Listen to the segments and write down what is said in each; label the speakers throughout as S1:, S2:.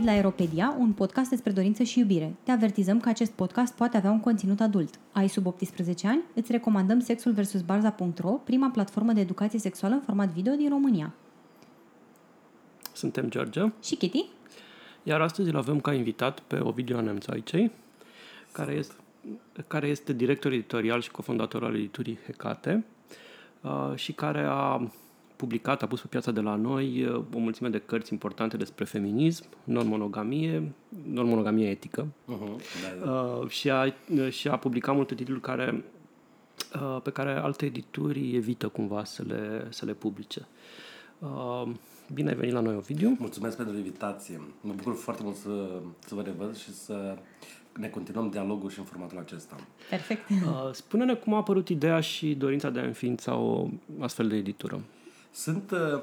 S1: venit la Aeropedia, un podcast despre dorință și iubire. Te avertizăm că acest podcast poate avea un conținut adult. Ai sub 18 ani? Îți recomandăm Sexul vs. Barza.ro, prima platformă de educație sexuală în format video din România.
S2: Suntem George.
S1: Și Kitty?
S2: Iar astăzi îl avem ca invitat pe Ovidiu Nemțaicei, care este, care este director editorial și cofondator al editurii Hecate uh, și care a publicat, a pus pe piața de la noi uh, o mulțime de cărți importante despre feminism, non-monogamie, non-monogamie etică
S3: Uh-huh, da, da.
S2: uh, și, a, și a publicat multe titluri care, uh, pe care alte edituri evită cumva să le, să le publice. Uh, bine ai venit la noi, Ovidiu.
S3: Mulțumesc pentru invitație. Mă bucur foarte mult să, să vă revăd și să ne continuăm dialogul și în formatul acesta.
S1: Perfect.
S2: Uh, spune-ne cum a apărut ideea și dorința de a înființa o astfel de editură.
S3: Sunt, uh,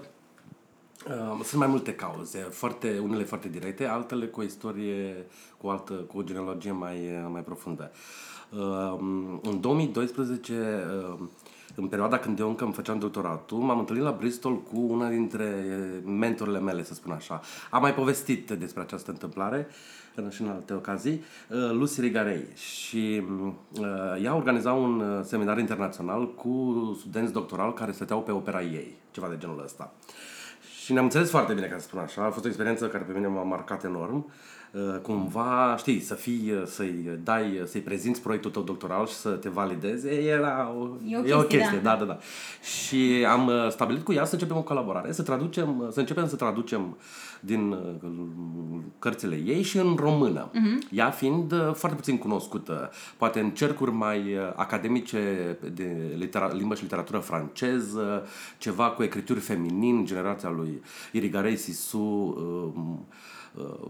S3: uh, sunt mai multe cauze, foarte, unele foarte directe, altele cu o istorie, cu o, altă, cu o genealogie mai, uh, mai profundă. Uh, în 2012, uh, în perioada când eu încă îmi făceam doctoratul, m-am întâlnit la Bristol cu una dintre mentorile mele, să spun așa. Am mai povestit despre această întâmplare în- și în alte ocazii, uh, Lucy Rigarei. Și uh, ea organiza un uh, seminar internațional cu studenți doctorali care stăteau pe opera ei, ceva de genul ăsta. Și ne-am înțeles foarte bine, ca să spun așa. A fost o experiență care pe mine m-a marcat enorm. Uh, Cumva, știi, să fii, uh, să-i dai, să-i prezinți proiectul tău doctoral și să te valideze, era o,
S1: E o
S3: e o
S1: chestie,
S3: chestie,
S1: da.
S3: da, da, da. Și am uh, stabilit cu ea să începem o colaborare, să traducem, uh, să începem să traducem din uh, cărțile ei și în română. Uh-huh. Ea fiind uh, foarte puțin cunoscută, poate în cercuri mai uh, academice de litera- limbă și literatură franceză, ceva cu ecrituri feminin, generația lui Irigarei Sisu, uh, uh,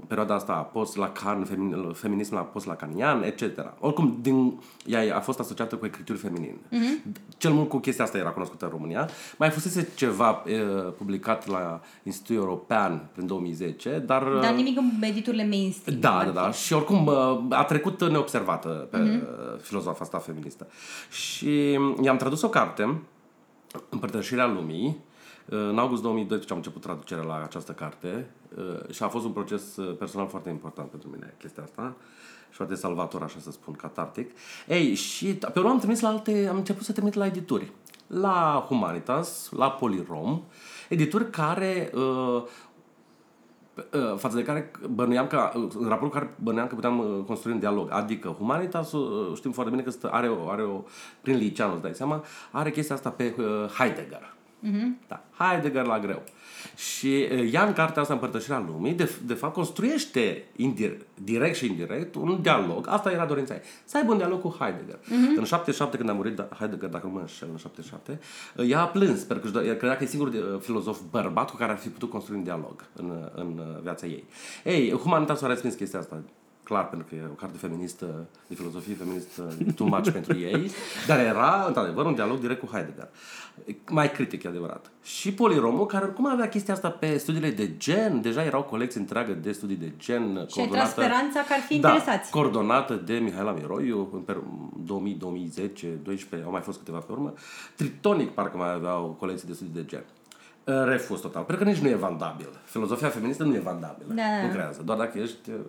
S3: perioada asta post-lacan, femin, feminism la post-lacanian, etc. Oricum, din, ea a fost asociată cu ecrituri feminin. Mm-hmm. Cel mult cu chestia asta era cunoscută în România. Mai fusese ceva uh, publicat la Institutul European prin 2010, dar... uh,
S1: Dar nimic în editurile mainstream.
S3: da,
S1: ar
S3: da,
S1: fi.
S3: da. Și oricum uh, a trecut neobservată pe mm-hmm. filozofa asta feministă. Și i-am tradus o carte, Împărtășirea lumii. Uh, În august 2012 am început traducerea la această carte uh, și a fost un proces uh, personal foarte important pentru mine, chestia asta. Și foarte salvator, așa să spun, catartic. Ei, și pe urmă am trimis la alte, am început să trimit la edituri. La Humanitas, la Polirom, edituri care uh, uh, față de care bănuiam că, uh, în raportul care bănuiam că puteam uh, construi un dialog. Adică Humanitas, uh, știm foarte bine că stă, are, o, are o, prin liceanu, îți dai seama, are chestia asta pe uh, Heidegger. Mm-hmm. Da, Heidegger la greu. Și uh, ea în cartea asta, Împărtășirea lumii, de, de fapt construiește indir, direct și indirect un dialog. Asta era dorința ei. Să aibă un dialog cu Heidegger. Mm-hmm. În 77, când a murit da- Heidegger, dacă nu mă înșel, în 77, uh, ea a plâns, pentru că își do- ea credea că e singurul uh, filozof bărbat cu care ar fi putut construi un dialog în, uh, în uh, viața ei. Ei, Humanitas a respins chestia asta clar, pentru că e o carte feministă, de filozofie feministă, too much pentru ei, dar era, într-adevăr, un dialog direct cu Heidegger. Mai critic, e adevărat. Și Poliromul, care oricum avea chestia asta pe studiile de gen, deja era o colecție întreagă de studii de gen,
S1: Și ai tras speranța că ar fi
S3: da,
S1: interesați.
S3: coordonată de Mihaela Miroiu în per- 2000, 2010, 12, au mai fost câteva pe urmă. Tritonic parcă mai avea o colecție de studii de gen. Refuz total. Pentru că nici nu e vandabil. Filozofia feministă nu e vandabilă.
S1: Da.
S3: Nu creează. Doar dacă ești uh,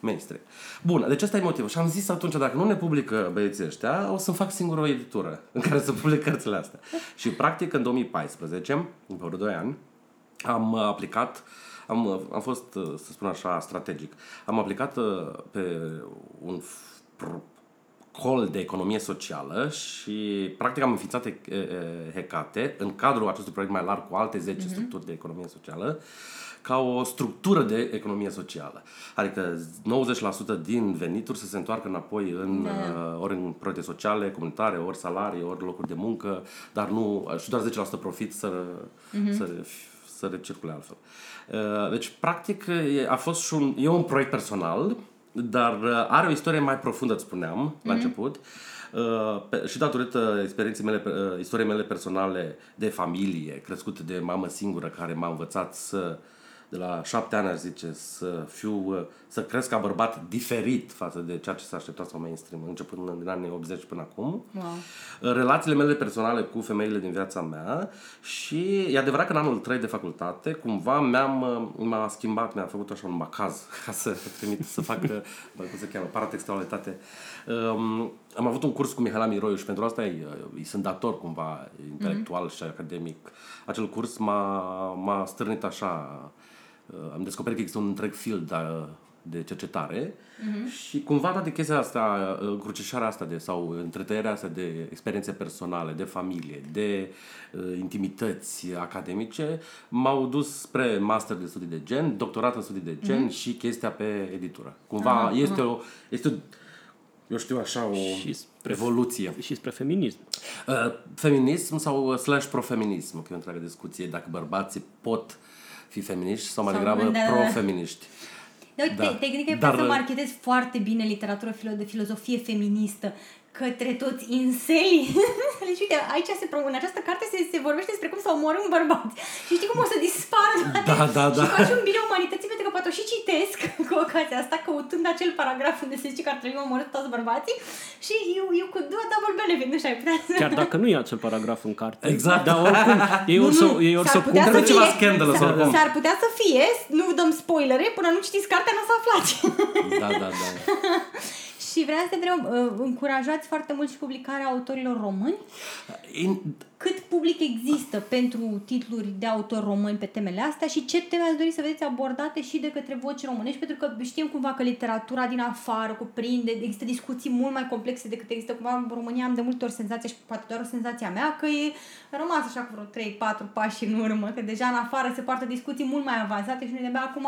S3: mainstream. Bun, deci ăsta e motivul. Și am zis atunci, dacă nu ne publică băieții ăștia, o să-mi fac singur o editură în care să public cărțile astea. Și practic în 2014, după vreo 2 ani, am uh, aplicat am, uh, am fost, uh, să spun așa, strategic. Am aplicat uh, pe un f- pr- col de economie socială și practic am înființat e- e- Hecate în cadrul acestui proiect mai larg cu alte 10 uh-huh. structuri de economie socială ca o structură de economie socială. Adică 90% din venituri să se întoarcă înapoi în,
S1: Da.
S3: uh, ori în proiecte sociale, comunitare, ori salarii, ori locuri de muncă, dar nu, și doar 10% profit să, uh-huh. să, să recircule altfel. Uh, Deci, practic, e- a fost și un, e un proiect personal, dar uh, are o istorie mai profundă, îți spuneam, la început. Uh, pe, și datorită experienței mele, pe- uh, istoriei mele personale de familie, crescut de mamă singură care m-a învățat să de la șapte ani, aș zice, să fiu, să cresc ca bărbat diferit față de ceea ce s-a așteptat sau mainstream, începând din anii 80 până acum.
S1: Wow.
S3: Relațiile mele personale cu femeile din viața mea și e adevărat că în anul 3 de facultate, cumva mi-am, m-a schimbat, mi-a făcut așa un macaz ca să trimit să fac, cum se cheamă, paratextualitate. Um, am avut un curs cu Mihaela Miroiuș și pentru asta îi, îi sunt dator cumva intelectual mm-hmm. și academic. Acel curs m-a, m-a stârnit așa Uh, am descoperit că există un întreg field de, de cercetare uh-huh. și cumva toate chestia asta, uh, crucișarea asta de, sau întretăierea asta de experiențe personale, de familie, de uh, intimități academice m-au dus spre master de studii de gen, doctorat în studii de gen uh-huh. și chestia pe editură. Cumva uh-huh. este, o, este o, eu știu așa, o și spre, evoluție.
S2: Și spre feminism.
S3: Uh, feminism sau slash profeminism, că e o întreagă discuție, dacă bărbații pot uh, fi feminiști sau mai degrabă da, pro-feminiști.
S1: Da, da. Te, te gândi că Dar, să marketezi foarte bine literatură de filozofie feministă către toți inselii. deci, uite, aici se, în această carte se, se vorbește despre cum să omorâm bărbați. Și știi cum o să dispară toate?
S3: Da, da, da.
S1: Și faci un bine umanității pentru că poate o și citesc cu ocazia asta, căutând acel paragraf unde se zice că ar trebui omorât toți bărbații și eu, eu cu două double benefit, nu știu, ai putea să...
S2: Chiar dacă nu e acel paragraf în carte.
S3: Exact.
S2: Dar oricum, ei or să, ei or să
S1: putea să
S3: ceva scandală
S1: s-ar, s-ar putea să fie, nu dăm spoilere, până nu citiți cartea, nu o să aflați.
S3: Da, da, da.
S1: Și vreau să te întreb, uh, încurajați foarte mult și publicarea autorilor români? In... Cât public există pentru titluri de autori români pe temele astea și ce teme ați dori să vedeți abordate și de către voci românești? Pentru că știm cumva că literatura din afară cuprinde, există discuții mult mai complexe decât există cumva în România. Am de multe ori senzația și poate doar o senzația mea că e rămas așa cu vreo 3-4 pași în urmă, că deja în afară se poartă discuții mult mai avansate și noi de acum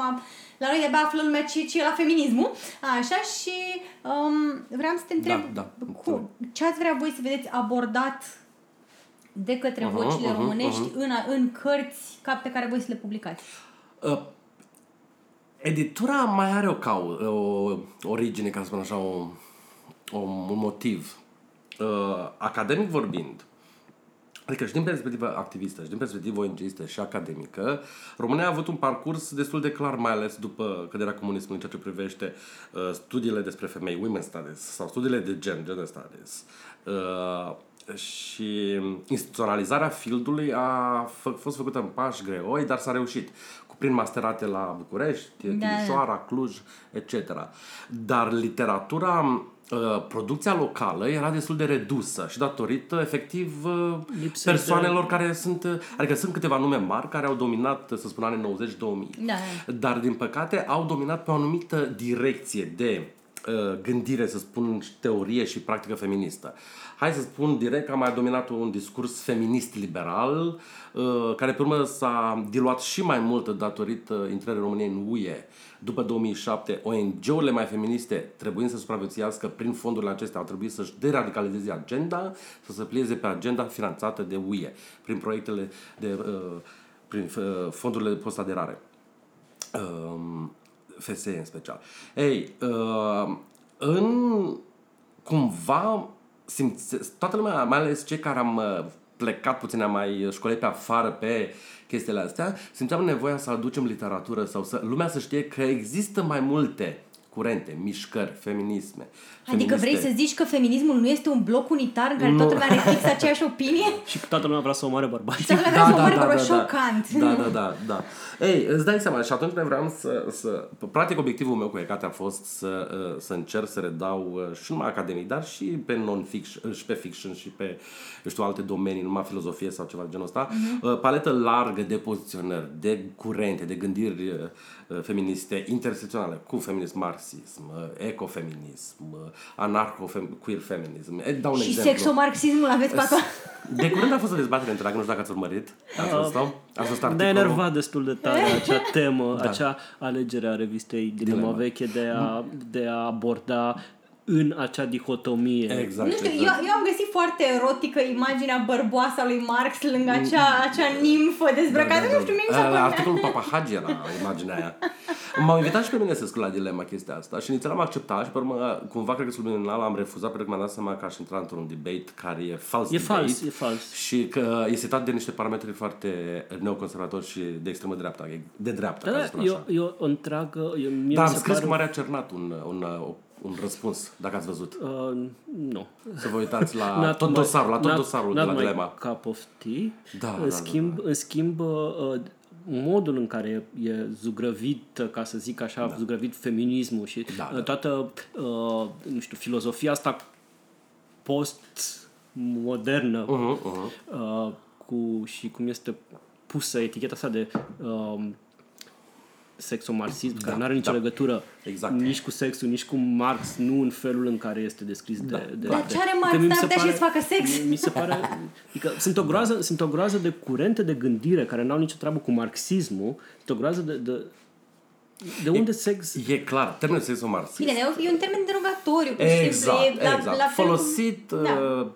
S1: la noi de-abia află lumea ce, ce e la feminismul. Așa și um, vreau să te întreb
S3: da, da,
S1: cu, ce ați vrea voi să vedeți abordat de către uh-huh, vocile uh-huh, românești uh-huh. în, în cărți ca pe care voi să le publicați? Uh,
S3: editura mai are o, cau, o origine, ca să spun așa, o, o, un motiv. Uh, academic vorbind, Adică și din perspectivă activistă, și din perspectivă ONGistă și academică, România a avut un parcurs destul de clar, mai ales după căderea comunismului în ceea ce privește uh, studiile despre femei, women studies, sau studiile de gen, gender studies. Uh, și instituționalizarea fieldului a f- fost făcută în pași greoi, dar s-a reușit. Cu prin masterate la București, da. Timișoara, Cluj, etc. Dar literatura Uh, producția locală era destul de redusă și datorită efectiv uh, Lipsă persoanelor de... care sunt, uh, adică sunt câteva nume mari care au dominat, să spun, anii 90-2000.
S1: Da.
S3: Dar din păcate au dominat pe o anumită direcție de uh, gândire, să spun, teorie și practică feministă. Hai să spun direct că a mai dominat un discurs feminist-liberal, uh, care pe urmă s-a diluat și mai mult datorită intrării României în UE după 2007, ONG-urile mai feministe, trebuind să supraviețuiască prin fondurile acestea, au trebuit să-și deradicalizeze agenda, să se plieze pe agenda finanțată de UE, prin proiectele de, uh, prin uh, fondurile de post-aderare. Uh, FSE în special. Ei, uh, în cumva simți, toată lumea, mai ales cei care am uh, plecat puțin, am mai școlit pe afară pe chestiile astea, simțeam nevoia să aducem literatură sau să lumea să știe că există mai multe curente, mișcări, feminisme.
S1: Adică vrei să zici că feminismul nu este un bloc unitar în care nu. toată lumea are fix aceeași opinie?
S2: Și că toată lumea vrea să omoare bărbații.
S1: Toată lumea vrea da, să omoare da, da, da, șocant.
S3: Da, da, da, da. Ei, îți dai seama, și atunci vreau să, să... Practic, obiectivul meu cu Ecate a fost să, uh, să încerc să redau uh, și numai academic, dar și pe non-fiction, și pe fiction și pe, eu știu, alte domenii, numai filozofie sau ceva de genul ăsta, uh-huh. paletă largă de poziționări, de curente, de gândiri uh, feministe intersecționale, cu feminism, marxism, ecofeminism, anarcho-queer feminism. Dau un
S1: și
S3: exemplu.
S1: sexomarxismul aveți pe acolo?
S3: De curând a fost o dezbatere întreagă, nu știu dacă ați urmărit. Ați văzut Ați văzut
S2: articolul? Ne-a enervat destul de tare acea temă, da. acea alegere a revistei Dilema, Dilema. Veche de a, de a aborda în acea dihotomie.
S3: Exact.
S1: Nu știu,
S3: exact.
S1: eu, eu am găsit foarte erotică imaginea bărboasa lui Marx lângă acea, acea nimfă dezbrăcată. Nu știu, mie mi s-a
S3: Uh,
S1: părut...
S3: Articolul Papa Hagi era imaginea aia. M-au invitat și pe mine să scriu la dilema chestia asta și inițial am acceptat și pe urmă, cumva, cred că subliminal am refuzat pentru că mi-am dat seama că aș intra într-un debate care e fals
S2: E
S3: debate
S2: fals, e fals.
S3: Și că este dat de niște parametri foarte neoconservatori și de extremă dreapta, de dreapta,
S2: Da,
S3: ca să spun
S2: eu,
S3: așa.
S2: eu o întreagă... Eu, mie
S3: Dar
S2: mi
S3: am
S2: se
S3: scris
S2: pare,
S3: cu Maria Cernat un, un, un, un răspuns, dacă ați văzut.
S2: Uh, nu.
S3: Să vă uitați la
S2: Not
S3: tot
S2: my-
S3: dosarul, la tot
S2: not-
S3: dosarul de
S2: not
S3: la
S2: my
S3: dilema.
S2: cup of tea.
S3: Da,
S2: în
S3: da,
S2: schimb, În schimb uh, modul în care e zugrăvit, ca să zic așa, da. zugrăvit feminismul și
S3: Da,
S2: uh,
S3: da.
S2: toată, uh, nu știu, filozofia asta post-modernă
S3: Uh-huh, uh-huh.
S2: uh, cu, și cum este pusă eticheta asta de uh, sexomarxism, da, care nu are nicio
S3: da.
S2: legătură
S3: Exact.
S2: nici cu sexul, nici cu Marx, nu în felul în care este descris de... de
S1: Dar
S2: de,
S1: ce are
S2: Că
S1: Marx
S2: mie mi
S1: de
S2: se
S1: putea și
S2: pare-
S1: să facă sex?
S2: Mi, mi se pare... Adică sunt o, groază, sunt o groază de curente de gândire care n-au nicio treabă cu marxismul, sunt o groază de... de de unde sex...
S3: E clar, termenul sexul marxist.
S1: Bine, e un termen derogatoriu, pur și simplu.
S3: Exact,
S1: E la,
S3: exact.
S1: la fel cum-
S3: Folosit,
S1: Da.
S3: uh,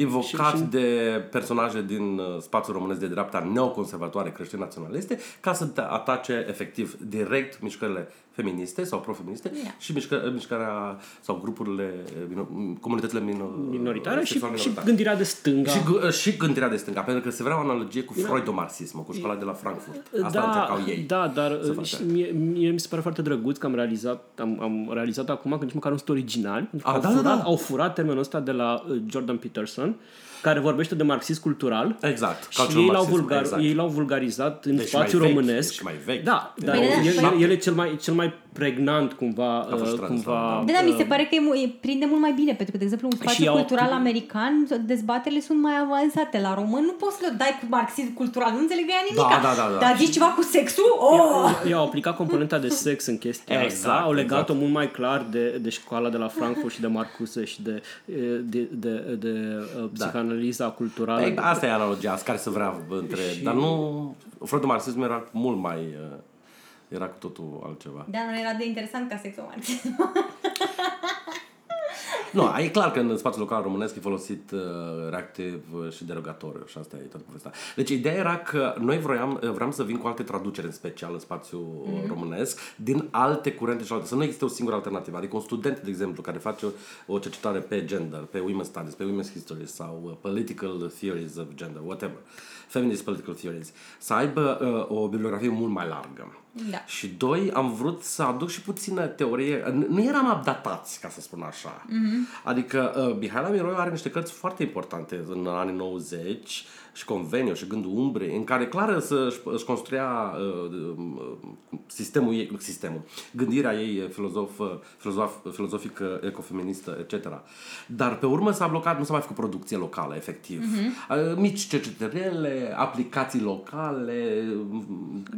S3: invocat
S2: Și- și-
S3: de personaje din uh, spațiul românesc de dreapta neoconservatoare creștine naționaliste ca să te atace efectiv direct mișcările feministe sau profeministe
S1: Da.
S3: și mișcă, mișcarea sau grupurile, mino- comunitățile mino,
S2: minoritare și,
S3: sexual
S2: și
S3: minoritare.
S2: gândirea de stânga.
S3: Și, gu- și gândirea de stânga, pentru că se vrea o analogie cu freudomarxismul, cu școala de la Frankfurt. Asta
S2: da,
S3: încercau ei.
S2: Da, dar
S3: să
S2: uh,
S3: facă.
S2: și mie, mie mi se pare foarte drăguț că am realizat, am, am realizat acum că nici măcar nu sunt originali. pentru că
S3: Ah,
S2: au,
S3: da, da,
S2: furat,
S3: da.
S2: au furat termenul ăsta de la uh, Jordan Peterson, care vorbește de marxism cultural.
S3: Exact,
S2: Și
S3: cultural
S2: ei l-au,
S3: marxism,
S2: vulgar,
S3: exact.
S2: ei l-au vulgarizat în
S3: Deci
S2: spațiul
S3: mai vechi,
S2: românesc.
S3: deci mai vechi.
S2: Da, dar
S1: Păi, da,
S2: el,
S1: păi-
S2: el, el, e cel mai, cel mai pregnant cumva.
S3: fost
S2: uh,
S3: transformat,
S2: cumva
S1: Da, da, mi se pare că e, mu- e, prinde mult mai bine, pentru că, de exemplu, în spațiul
S2: au-
S1: cultural american, dezbaterile sunt mai avansate. La român nu poți să le dai cu marxism cultural, nu înțeleg ea nimic.
S3: Da, da, da, da.
S1: Dar zici ceva cu sexul? Oh!
S2: Ei au aplicat componenta de sex în chestia
S3: Exact,
S2: asta, au legat-o
S3: exact.
S2: mult mai clar de, de școala de la Frankfurt și de Marcuse și de, de, de, de, de uh, psihanaliza culturală.
S3: Ei, asta e analogia asta care se vrea între... Dar nu... Freudomarxismul era mult mai... uh, Era cu totul altceva.
S1: Da, nu era de interesant ca sexul marxism.
S3: Nu, e clar că în spațiul local românesc e folosit uh, reactiv uh, și derogatoriu și asta e toată povestea. Deci ideea era că noi vroiam, uh, vreau să vin cu alte traduceri în special în spațiul mm-hmm. românesc din alte curente și alte. Să nu existe o singură alternativă. Adică un student, de exemplu, care face o cercetare pe gender, pe women's studies, pe women's history sau uh, political theories of gender, whatever, feminist political theories, să aibă uh, o bibliografie mult mai largă.
S1: Da.
S3: Și doi, am vrut să aduc și puțină teorie. Nu- Nu eram updatați, ca să spun așa. Mm-hmm. Adică uh, Mihaela Miroiu are niște cărți foarte importante în anii 90 și Convenio și Gândul Umbrei, în care clar să își, își construia uh, uh, sistemul ei, sistemul, gândirea ei filozof, filozof, filozofică, ecofeministă, etc. Dar pe urmă s-a blocat, nu s-a mai făcut producție locală, efectiv. Mm-hmm. Uh, mici cercetările, aplicații locale,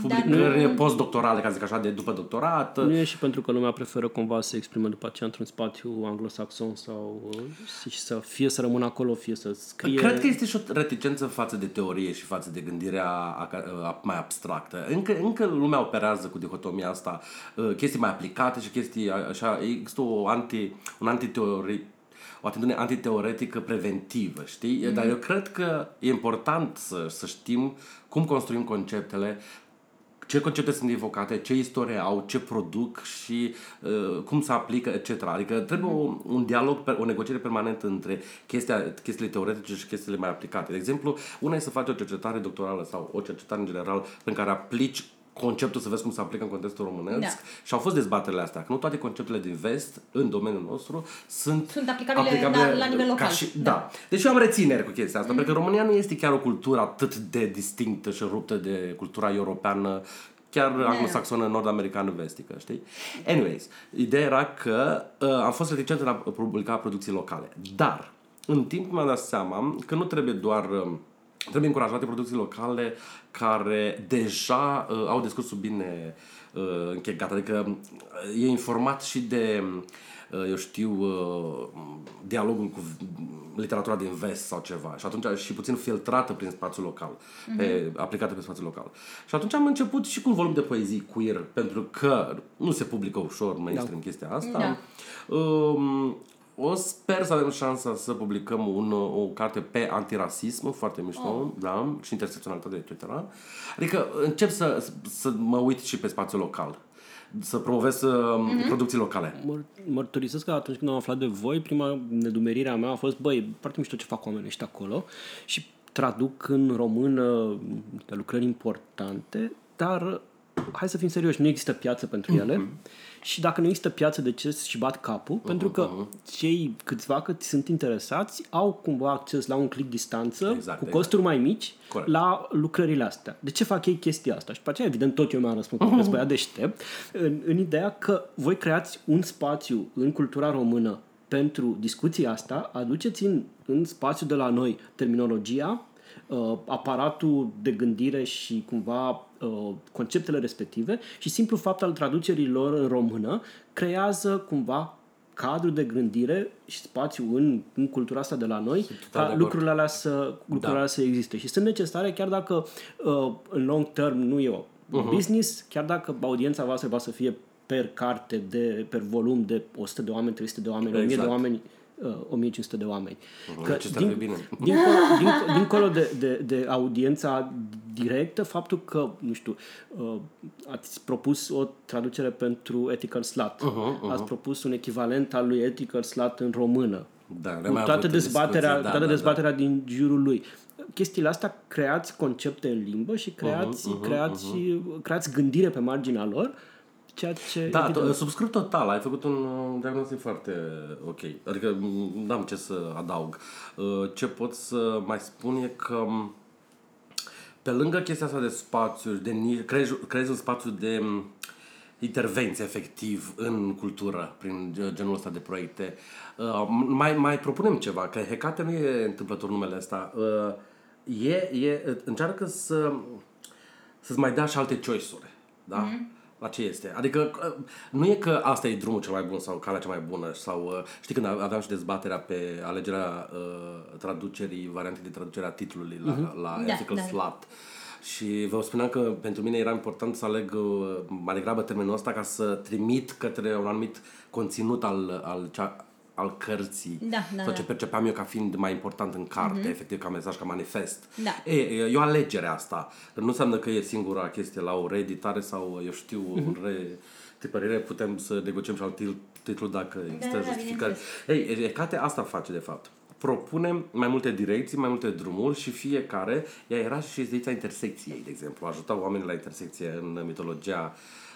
S3: publicări postdoctorale, ca să zic așa, de după doctorat.
S2: Nu e și pentru că lumea preferă cumva să se exprime după aceea într-un spațiu anglosaxon sau uh, și să fie să rămână acolo, fie să scrie.
S3: Cred că este și o reticență față de teorie și față de gândirea aca- a- mai abstractă. Încă, încă lumea operează cu dihotomia asta, uh, chestii mai aplicate și chestii așa, există o anti, un antiteorie o atitudine antiteoretică preventivă, știi? Mm-hmm. Dar eu cred că e important să, să știm cum construim conceptele, ce concepte sunt invocate, ce istorie au, ce produc și uh, cum se aplică, etc. Adică trebuie o, un dialog, per- o negociere permanentă între chestia, chestiile teoretice și chestiile mai aplicate. De exemplu, una e să faci o cercetare doctorală sau o cercetare în general în care aplici conceptul să vezi cum se aplică în contextul românesc
S1: Da.
S3: și au fost dezbaterile astea, că nu toate conceptele din vest, în domeniul nostru, sunt,
S1: Sunt aplicabile la- la nivel local.
S3: Ca și,
S1: Da.
S3: da. Deci eu am rețineri cu chestia asta, mm. pentru că România nu este chiar o cultură atât de distinctă și ruptă de cultura europeană, chiar
S1: Da.
S3: anglosaxonă, nord-americană, vestică, știi? Anyways, ideea era că uh, am fost reticent în a publica producții locale. Dar, în timp mi-am dat seama că nu trebuie doar uh, trebuie încurajate producții locale care deja uh, au discursul bine uh, închegat, adică uh, e informat și de uh, eu știu, uh, dialogul cu literatura din vest sau ceva. Și atunci și puțin filtrată prin spațiul local, mm-hmm. pe, aplicată pe spațiul local. Și atunci am început și cu un volum de poezii queer, pentru că nu se publică ușor mainstream da. chestia asta. Da. Um, o sper să avem șansa să publicăm un, o carte pe antirasism, foarte mișto, oh. da, și intersecționalitate, etc. Adică încep să, să mă uit și pe spațiul local să promovez mm-hmm. producții locale.
S2: Măr- mărturisesc că atunci când am aflat de voi, prima nedumerire a mea a fost, băi, foarte mișto ce fac oamenii ăștia acolo și traduc în română lucrări importante, dar hai să fim serioși, nu există piață pentru ele. Mm-hmm. Și dacă nu există piață, de ce și bat capul? Uh-huh, Pentru că uh-huh. cei câțiva cât sunt interesați au cumva acces la un click distanță, exact, cu costuri exact. mai mici, Corect. la lucrările astea. De ce fac ei chestia asta? Și pe aceea, evident, tot eu mi-am răspuns, uh-huh. că băiat deștept, în, în ideea că voi creați un spațiu în cultura română pentru discuția asta, aduceți în, în spațiu de la noi terminologia, uh, aparatul de gândire și cumva uh, conceptele respective și simplu fapt al traducerii lor în română creează cumva cadru de gândire și spațiu în, în cultura asta de la noi ca lucrurile alea, să, lucrurile da. alea să existe. Și sunt necesare chiar dacă uh, în long term nu e o uh-huh. business, chiar dacă audiența voastră va să fie per carte, de, per volum de 100 de oameni, 300 de oameni, exact. 1000 de oameni, uh, 1500 de oameni.
S3: Uh-huh. Că din, bine.
S2: Dincolo, din, dincolo de, de, de audiența directă, faptul că, nu știu, uh, ați propus o traducere pentru Ethical Slut, uh-huh, uh-huh. ați propus un echivalent al lui Ethical Slut în română,
S3: da,
S2: cu toată dezbaterea, da, toată da, dezbaterea da. din jurul lui. Chestiile astea creați concepte în limbă și creați, uh-huh, uh-huh, creați, uh-huh. creați gândire pe marginea lor Ceea ce
S3: da, evident... subscriu total. Ai făcut un diagnostic foarte ok. Adică nu am ce să adaug. Uh, ce pot să mai spun e că pe lângă chestia asta de spațiu, de creezi, creezi un spațiu de intervenție efectiv în cultură prin genul ăsta de proiecte. Uh, mai, mai propunem ceva, că Hecate nu e întâmplător numele ăsta. Uh, e, e, încearcă să să-ți mai dea și alte choice-uri. Da? Mm-hmm la ce este. Adică nu e că asta e drumul cel mai bun sau calea cea mai bună sau uh, știi când aveam și dezbaterea pe alegerea uh, traducerii, variante de traducere a titlului la, uh-huh. la da, Ethical da. Slut. Și vă spuneam că pentru mine era important să aleg uh, mai degrabă termenul ăsta ca să trimit către un anumit conținut al, al cea, al cărții
S1: da, da,
S3: sau ce
S1: da.
S3: percepeam eu ca fiind mai important în carte, mm-hmm. efectiv ca mesaj, ca manifest.
S1: Da.
S3: E, e o alegere asta. Nu înseamnă că e singura chestie la o reeditare sau, eu știu, mm-hmm. re tipărire, putem să negociem și alt titlu dacă da, există da, justificări. Ei, Ecate asta face, de fapt. Propunem mai multe direcții, mai multe drumuri și fiecare, ea era și zeița intersecției, de exemplu, ajuta oamenii la intersecție în mitologia uh,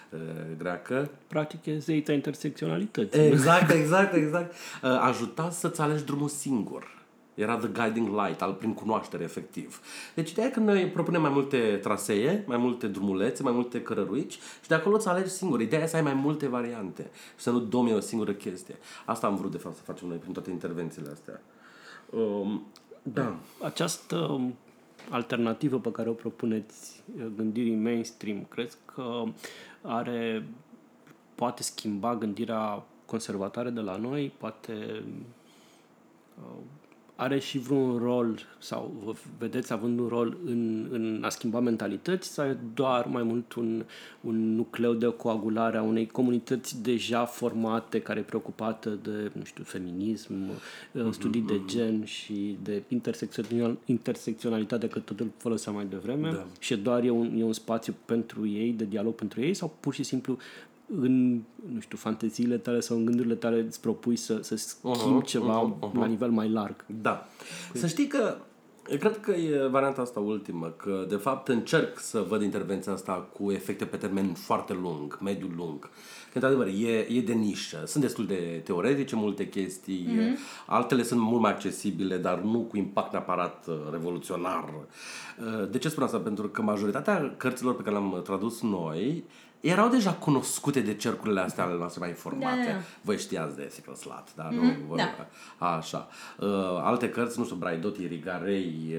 S3: greacă.
S2: Practic e zeița intersecționalității.
S3: Exact, exact, exact. Ajuta să-ți alegi drumul singur. Era the guiding light, al prin cunoaștere, efectiv. Deci ideea e că noi propunem mai multe trasee, mai multe drumulețe, mai multe cărăruici și de acolo îți alegi singur. Ideea e să ai mai multe variante și să nu domni o singură chestie. Asta am vrut, de fapt, să facem noi prin toate intervențiile astea. Um, da.
S2: Această alternativă pe care o propuneți gândirii mainstream, crezi că are, poate schimba gândirea conservatoare de la noi, poate uh, are și vreun rol sau vă vedeți având un rol în, în a schimba mentalități sau e doar mai mult un, un nucleu de coagulare a unei comunități deja formate care e preocupată de, nu știu, feminism, mm-hmm. studii de mm-hmm. gen și de intersecțional, intersecționalitate, că totul foloseam mai devreme da. și doar e un, e un spațiu pentru ei, de dialog pentru ei sau pur și simplu în, nu știu, fanteziile tale sau în gândurile tale îți propui să, să schimbi uh-huh, ceva uh-huh, uh-huh. la nivel mai larg.
S3: Da. Cu... Să știi că eu cred că e varianta asta ultimă, că de fapt încerc să văd intervenția asta cu efecte pe termen foarte lung, mediu lung. Că într-adevăr e, e de nișă. Sunt destul de teoretice multe chestii, mm-hmm. altele sunt mult mai accesibile, dar nu cu impact neapărat uh, revoluționar. Uh, de ce spun asta? Pentru că majoritatea cărților pe care le-am tradus noi erau deja cunoscute de cercurile astea ale noastre mai informate.
S1: Da, da, da.
S3: Voi știați de Sickle Slat, da?
S1: Mhm,
S3: nu, vă-
S1: da.
S3: Așa. Uh, alte cărți, nu știu, Braidotti, Rigarei,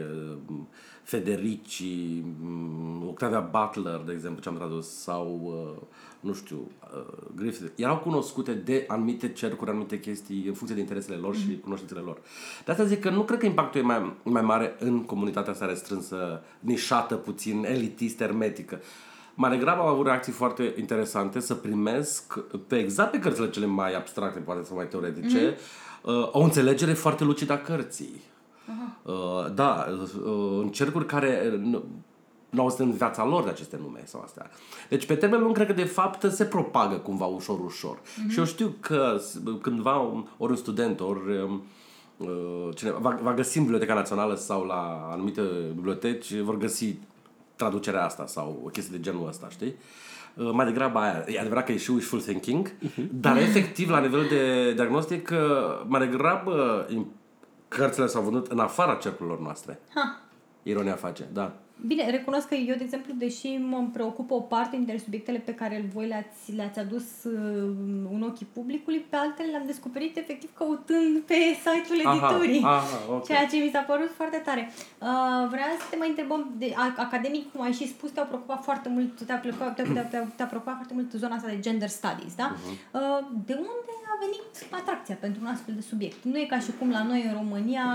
S3: uh, Federici, um, Octavia Butler, de exemplu, ce am tradus, sau, uh, nu știu, uh, Griffith, erau cunoscute de anumite cercuri, anumite chestii, în funcție de interesele lor și cunoștințele lor. De asta zic că nu cred că impactul e mai, mai mare în comunitatea asta restrânsă, nișată, puțin, elitistă, hermetică. Mai degrabă au avut reacții foarte interesante să primesc pe exact pe cărțile cele mai abstracte, poate sau mai teoretice, uh, o înțelegere foarte lucidă a cărții. Uh, da, uh, în cercuri care uh, nu nu au în viața lor de aceste nume sau astea. Deci pe termen lung cred că de fapt se propagă cumva ușor, ușor. Și eu știu că s- cândva un- ori un student, ori um, uh, cineva va, va găsi în Biblioteca Națională sau la anumite biblioteci, vor găsi traducerea asta sau o chestie de genul ăsta, știi? Uh, Mai degrabă aia. E adevărat că e și wishful thinking, dar efectiv la nivel de diagnostic, uh, mai degrabă im- cărțile s-au vândut în afara cercurilor noastre.
S1: Ha.
S3: Ironia face, da.
S1: Bine, recunosc că eu, de exemplu, deși mă preocupă o parte dintre subiectele pe care voi le-ați, le-ați adus uh, în ochii publicului, pe altele le-am descoperit efectiv căutând pe site-ul
S3: Aha,
S1: editurii.
S3: aha, ok.
S1: Ceea ce mi s-a părut foarte tare. Uh, vreau să te mai întrebăm, de, a, academic, cum ai și spus, te-au preocupat foarte mult, te-a, preocupat, te-a, te-a, te-a preocupat foarte mult zona asta de gender studies, da?
S3: Mhm.
S1: Uh, de unde a venit atracția pentru un astfel de subiect? Nu e ca și cum la noi în România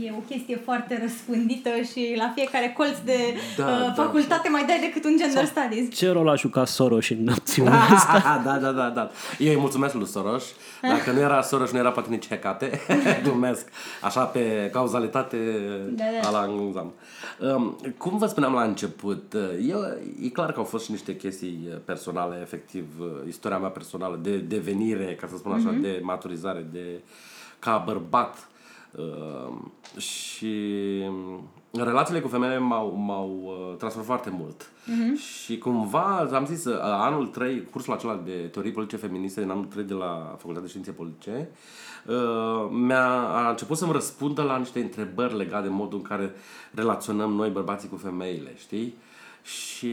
S1: e o chestie foarte răspândită și la fiecare colț de
S3: Da,
S1: uh,
S3: da.
S1: facultate mai dai decât un gender studies.
S2: Ce rol a jucat Soros în acțiunea asta?
S3: da, da, da, da. Eu îi mulțumesc lui Soros. Dacă nu era Soros, nu era poate nici Hecate. Glumesc. Așa pe cauzalitate
S1: Da, da.
S3: ala înzam. Um, cum vă spuneam la început, eu, e clar că au fost și niște chestii personale, efectiv, istoria mea personală de devenire, ca să spun așa, de maturizare, de ca bărbat. Um, și relațiile cu femeile m-au, m-au uh, transformat foarte mult. Și cumva, am zis, uh, anul 3, cursul acela de teorii politice feministe din anul 3 de la Facultatea de Științe Politice, uh, mi-a a început să-mi răspundă la niște întrebări legate de modul în care relaționăm noi bărbații cu femeile, știi? Și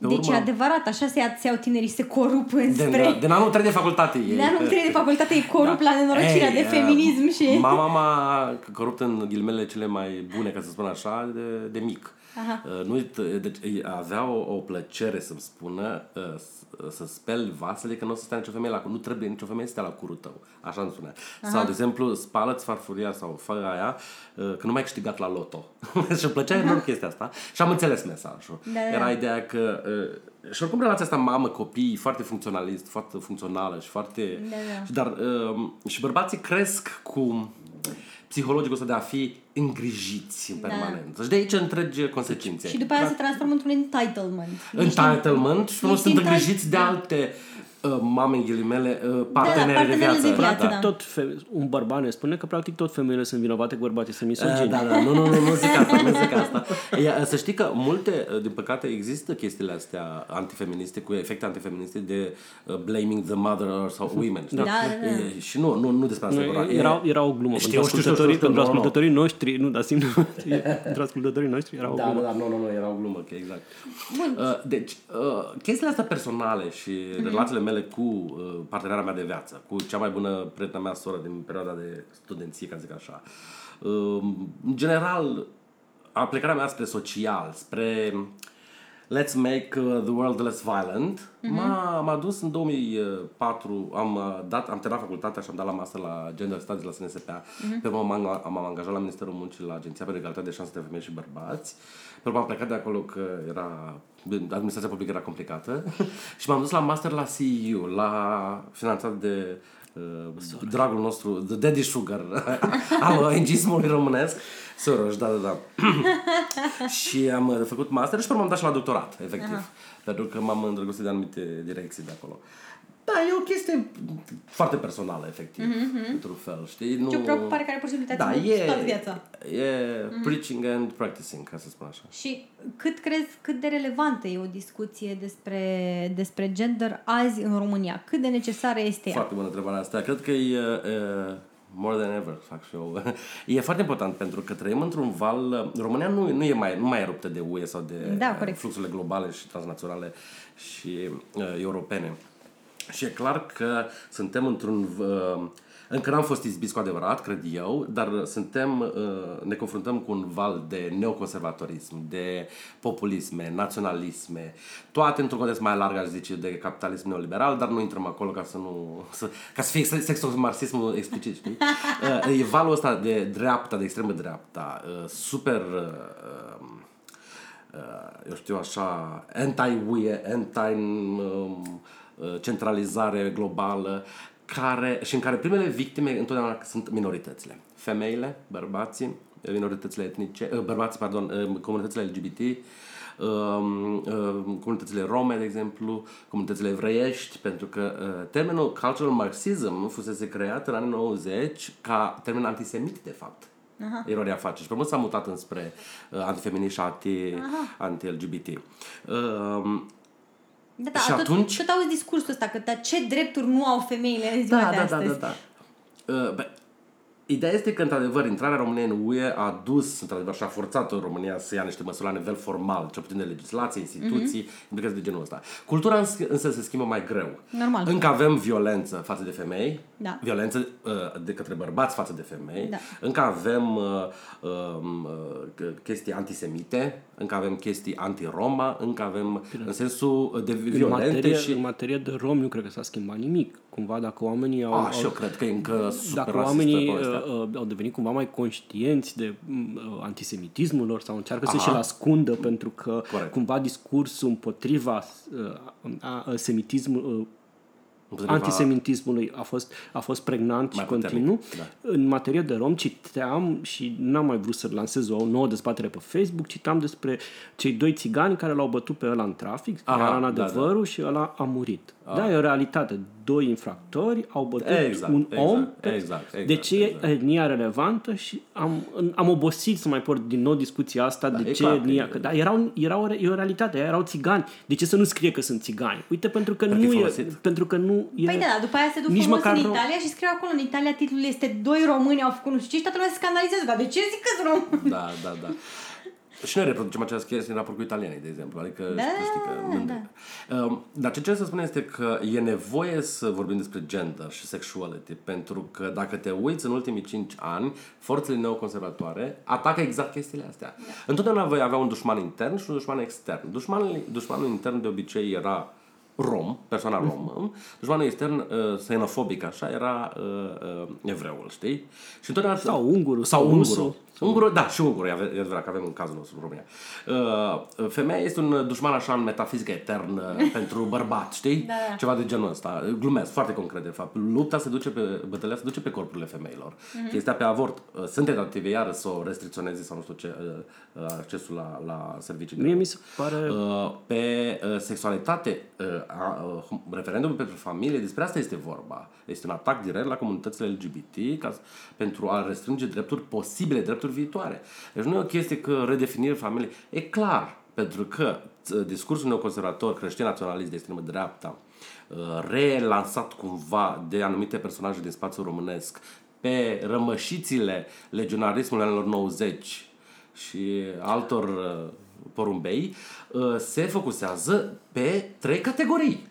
S3: pe
S1: Deci e adevărat, așa se, ia, se iau tinerii și se corup
S3: din,
S1: înspre...
S3: din anul 3 de facultate.
S1: De anul 3 de facultate e corup la nenorocirea de
S3: Ei,
S1: feminism
S3: uh,
S1: și...
S3: Mama m-a corupt în ghilimele cele mai bune, ca să spun așa, de, de mic.
S1: Aha.
S3: Uh, nu, uit- deci ei avea o, o plăcere să-mi spună uh, s- să speli vasele că nu o să stea nicio femeie la Nu trebuie nicio femeie să stea la curul tău. Așa îmi spunea. Sau, de exemplu, spală-ți farfuria sau fă aia uh, că nu mai ai câștigat la loto. și îmi plăcea enorm chestia asta. Și am înțeles mesajul.
S1: Da, da.
S3: Era ideea că uh, și oricum relația asta mamă-copii foarte funcționalist, foarte funcțională și foarte...
S1: Da, da.
S3: Și Dar uh, și bărbații cresc cu psihologicul ăsta de a fi îngrijiți în
S1: Da.
S3: permanență. Și de aici întregi consecințe.
S1: Și după aia se transformă într-un entitlement.
S3: Entitlement și nu
S1: Ești
S3: sunt
S1: entitled-
S3: îngrijiți de
S1: da.
S3: alte uh, mame în ghilimele, uh, parteneri de
S1: partenerele
S3: viață.
S1: de viață.
S2: Practic,
S1: da.
S2: tot fe- un bărbat ne spune că practic tot femeile sunt vinovate că bărbații sunt
S3: Uh,
S2: misogini.
S3: da, da, nu, nu, nu, nu zic asta, nu zic asta. Ia, să știi că multe, uh, din păcate, există chestiile astea antifeministe, cu efecte antifeministe de uh, blaming the mother sau women. știi?
S1: Da, da, da.
S3: E, și nu, nu, nu despre asta e
S2: Nu,
S3: vorba.
S2: era, era o glumă
S3: Știu,
S2: pentru
S3: știu, știu,
S2: ascultătorii,
S3: știu,
S2: pentru
S3: nu, nu.
S2: ascultătorii noștri, nu, dar simt, pentru ascultătorii noștri era o
S3: Da,
S2: glumă.
S3: da, da, nu, nu, nu, era o glumă, că exact.
S1: Bun.
S3: Uh, deci, uh, chestiile astea personale și relațiile mele cu uh, partenera mea de viață, cu cea mai bună prietena mea, soră din perioada de studenție, ca să zic așa. Uh, în general, aplicarea mea spre social, spre Let's make uh, the world less violent. M-a, m-a dus în 2004, am uh, dat, am terminat facultatea și am dat la master la Gender Studies la SNSPA. Pe urmă m-am, m-am angajat la Ministerul Muncii la Agenția pentru Egalitate de Șanse de Femei și Bărbați. Pe urmă am plecat de acolo că era administrația publică era complicată și m-am dus la master la CEU, la finanțat de uh, dragul nostru, The Daddy Sugar al ONG-ismului românesc. Soros, da, da, da. și am uh, făcut master și pe urmă am dat și la doctorat, efectiv. Pentru că m-am îndrăgostit de anumite direcții de acolo. Da, e o chestie foarte personală, efectiv, într-un fel, știi? Nu...
S1: Ce o preocupare care pur și simplu te-a
S3: da,
S1: ținut
S3: e,
S1: toată viața.
S3: e preaching and practicing, ca să spun așa.
S1: Și cât crezi, cât de relevantă e o discuție despre, despre gender azi în România? Cât de necesară este ea?
S3: Foarte bună întrebarea asta. Cred că e, e More than ever fac și eu. E foarte important pentru că trăim într-un val... România nu, nu, e mai, nu mai e ruptă de UE sau de
S1: Da, corect.
S3: fluxurile globale și transnaționale și uh, europene. Și e clar că suntem într-un... Uh, încă n-am fost izbiți cu adevărat, cred eu, dar suntem, uh, ne confruntăm cu un val de neoconservatorism, de populisme, naționalisme, toate într-un context mai larg, aș zice, de capitalism neoliberal, dar nu intrăm acolo ca să nu... Să, ca să fie sexomarxismul explicit, știi? Uh, E valul ăsta de dreapta, de extremă dreapta, uh, super... uh, uh, eu știu așa, anti-UE, anti-centralizare globală, care, și în care primele victime întotdeauna sunt minoritățile. Femeile, bărbații, minoritățile etnice, uh, bărbații, pardon, uh, comunitățile LGBT, um, uh, comunitățile rome, de exemplu, comunitățile evreiești, pentru că uh, termenul cultural marxism fusese creat în anii 90 ca termen antisemit, de fapt. Aha. Eroarea face. Și pe mult s-a mutat înspre uh, antifeminist și anti, anti-LGBT. Uh,
S1: Da, da,
S3: Și
S1: tot,
S3: atunci-
S1: tot auzi discursul ăsta, că dar ce drepturi nu au femeile în ziua
S3: da,
S1: de
S3: da, da,
S1: astăzi.
S3: da, da. Uh, bă, Ideea este că, într-adevăr, intrarea României în UE a dus, într-adevăr, și a forțat România să ia niște măsuri la nivel formal, cel puțin de legislație, instituții, mm-hmm. implicații de genul ăsta. Cultura îns- însă se schimbă mai greu.
S1: Normal.
S3: Încă avem violență față de femei,
S1: Da.
S3: violență uh, de către bărbați față de femei,
S1: Da.
S3: încă avem uh, um, uh, chestii antisemite, încă avem chestii anti-Roma, încă avem în sensul de
S2: În
S3: violente
S2: materie,
S3: și...
S2: în materie de romi nu cred că s-a schimbat nimic. Cumva dacă oamenii au...
S3: Ah, și eu
S2: au
S3: cred că e încă super
S2: dacă
S3: rasistă
S2: oamenii
S3: povestea.
S2: uh, uh, au devenit cumva mai conștienți de uh, antisemitismul lor sau încearcă să
S3: Aha.
S2: și-l ascundă pentru că
S3: Corect.
S2: cumva discursul împotriva uh, a, a, semitismul, uh,
S3: Împotriva-
S2: antisemitismului a fost, a fost pregnant
S3: Mai
S2: și
S3: puternic,
S2: continuu.
S3: da.
S2: În materie de rom citeam și n-am mai vrut să lansez o nouă dezbatere pe Facebook, citam despre cei doi țigani care l-au bătut pe ăla în trafic,
S3: Aha,
S2: era în
S3: da,
S2: adevărul și ăla a murit. Da, e o realitate. Doi infractori au bătut
S3: Exact,
S2: un
S3: exact,
S2: om.
S3: exact, exact,
S2: de ce
S3: exact.
S2: e etnia relevantă și am, am obosit să mai port din nou discuția asta
S3: Da,
S2: de
S3: e
S2: ce
S3: clar că
S2: etnia.
S3: e-
S2: Că, da, erau, erau, e o realitate, erau țigani. De ce să nu scrie că sunt țigani? Uite, pentru că
S3: Pentru că
S2: nu
S3: e
S2: e,
S3: folosit.
S2: pentru că nu e...
S1: Păi da, da, după aia se duc
S2: Nici
S1: frumos
S2: măcar
S1: în
S2: nu-
S1: Italia și scriu acolo în Italia titlul este Doi români au făcut nu știu ce și toată lumea se scandalizează. Dar de ce zic că sunt români?
S3: Da, da, da. Și noi reproducem această chestie în raport cu italienii, de exemplu. Adică,
S1: Da,
S3: știi că mândri. Um, Dar ce încerc să spun este că e nevoie să vorbim despre gender și sexuality, pentru că dacă te uiți în ultimii 5 ani, forțele neoconservatoare atacă exact chestiile astea. Întotdeauna voi avea un dușman intern și un dușman extern. Dușmanul, dușmanul intern de obicei era rom, persoana romă, dușmanul extern, uh, xenofobic așa, era uh, uh, evreul, știi? Și întotdeauna...
S2: Sau ungurul,
S3: Sau
S2: sau
S3: ungurul.
S2: Rusul.
S3: Ungurul, da, și ungurul, e ave- e adevărat că avem un cazul nostru în România. Uh, femeia este un dușman așa în metafizică eternă pentru bărbat, știi?
S1: Da, da.
S3: Ceva de genul ăsta. Glumesc, foarte concret, de fapt. Lupta se duce pe, bătălia se duce pe corpurile femeilor.
S1: Mhm.
S3: Chestia pe avort. Uh, Sunt tentative iară să o restricționeze sau nu știu ce, uh, uh, accesul la, la servicii. de-
S2: Mie mi se pare...
S3: Uh, pe uh, sexualitate, uh, a, uh, referendumul pentru familie, despre asta este vorba. Este un atac direct la comunitățile LGBT ca, s- pentru a restrânge drepturi posibile, drepturi viitoare. Deci nu e o chestie că redefinire familiei. E clar, pentru că uh, discursul neoconservator, creștin-naționalist de extremă dreapta, uh, relansat cumva de anumite personaje din spațiul românesc pe rămășițile legionarismului anilor 90 și altor uh, porumbei, uh, se focusează pe trei categorii.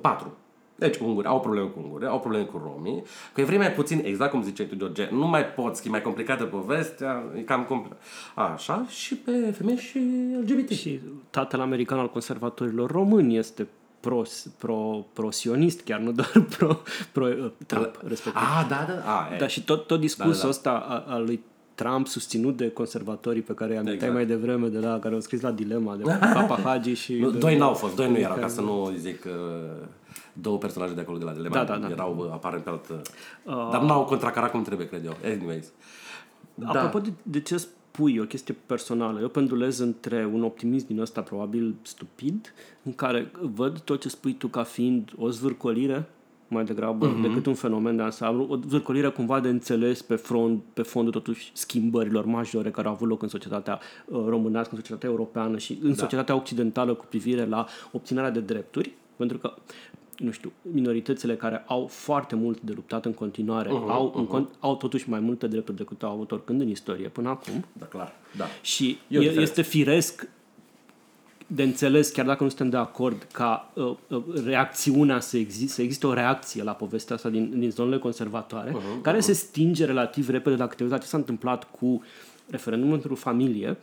S3: Patru. Deci unguri, au probleme cu unguri, au probleme cu romii, că e vrei mai puțin, exact cum ziceai tu, George, nu mai poți, e mai complicată povestea, e cam complicat. Așa, și pe femei și LGBT.
S2: Și tatăl american al conservatorilor români este pro, pro, pro-sionist, chiar nu doar pro, pro uh, Trump, respectiv.
S3: Ah, da, da, a, e.
S2: Da, și tot, tot discursul
S3: Da,
S2: da,
S3: da,
S2: ăsta a- al lui Trump susținut de conservatorii pe care i-am
S3: Exact.
S2: exact. mai devreme, de la care au scris la dilema de Papa Hagi și...
S3: Nu,
S2: de,
S3: doi n-au fost, doi nu erau, ca să nu zic uh, două personaje de acolo de la Dilema.
S2: Da, da, da.
S3: Erau uh, aparent pe alt... Uh, dar n-au contracarat cum trebuie, cred eu. Anyways. Da.
S2: Apropo de, de ce spui, e o chestie personală. Eu pendulez între un optimism din ăsta probabil stupid, în care văd tot ce spui tu ca fiind o zvârcolire mai degrabă
S3: Mhm.
S2: uh-huh. decât un fenomen de ansamblu, o zvârcolire cumva de înțeles pe, front, pe fondul totuși schimbărilor majore care au avut loc în societatea uh, românească, în societatea europeană și în da. societatea occidentală cu privire la obținerea de drepturi, pentru că nu știu, minoritățile care au foarte mult de luptat în continuare, uh-huh, au, uh-huh. În, au totuși mai multe drepturi decât au avut oricând în istorie până acum.
S3: Da, clar. Da.
S2: Și e, este firesc de înțeles, chiar dacă nu suntem de acord, ca uh, uh, reacțiunea să existe, să existe o reacție la povestea asta din, din zonele conservatoare, uh-huh, care uh-huh. se stinge relativ repede dacă te uiți ce s-a întâmplat cu referendumul pentru familie,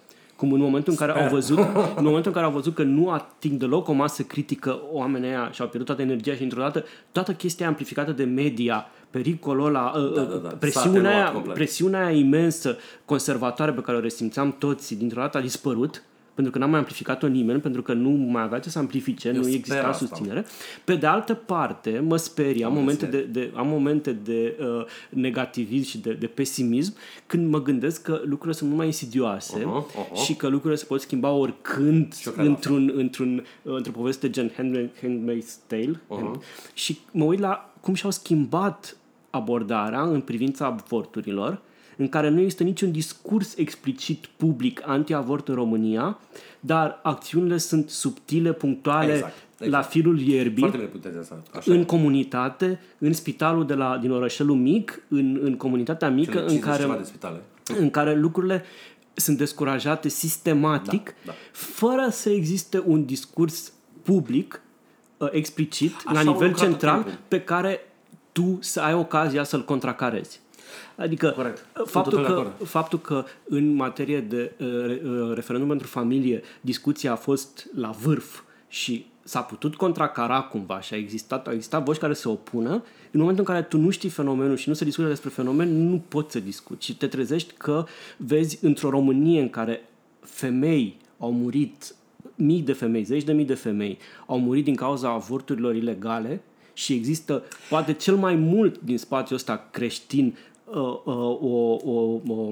S2: cum în momentul în care Sper. au văzut în momentul în care au văzut că nu ating deloc o masă critică, oamenii aia și-au pierdut toată energia și într-o dată toată chestia amplificată de media, pericolul ăla, da, uh, da, da. presiunea, aia, presiunea aia imensă conservatoare pe care o resimțeam toți, dintr-o dată a dispărut pentru că n-am mai amplificat-o nimeni, pentru că nu mai avea ce să amplifice, Eu nu exista asta. susținere. Pe de altă parte, mă sperie, am momente de, de, am momente de uh, negativism și de, de pesimism când mă gândesc că lucrurile sunt mult mai insidioase uh-huh, uh-huh. și că lucrurile se pot schimba oricând într-un, într-un, uh, într-o poveste gen Handmaid's Tale uh-huh. și mă uit la cum și-au schimbat abordarea în privința avorturilor în care nu există niciun discurs explicit public anti-avort în România, dar acțiunile sunt subtile, punctuale, exact, exact. la firul ierbii, în comunitate, în spitalul de la, din orășelul mic, în, în comunitatea mică, în care, în care lucrurile sunt descurajate sistematic, da, da. fără să existe un discurs public uh, explicit, Așa la nivel central, pe care tu să ai ocazia să-l contracarezi. Adică Corect. Faptul, că, faptul că în materie de uh, uh, referendum pentru familie discuția a fost la vârf și s-a putut contracara cumva și a existat, a existat voci care se opună, în momentul în care tu nu știi fenomenul și nu se discută despre fenomen, nu poți să discuți și te trezești că vezi într-o Românie în care femei au murit, mii de femei, zeci de mii de femei au murit din cauza avorturilor ilegale și există poate cel mai mult din spațiul ăsta creștin uh, uh, o, o, o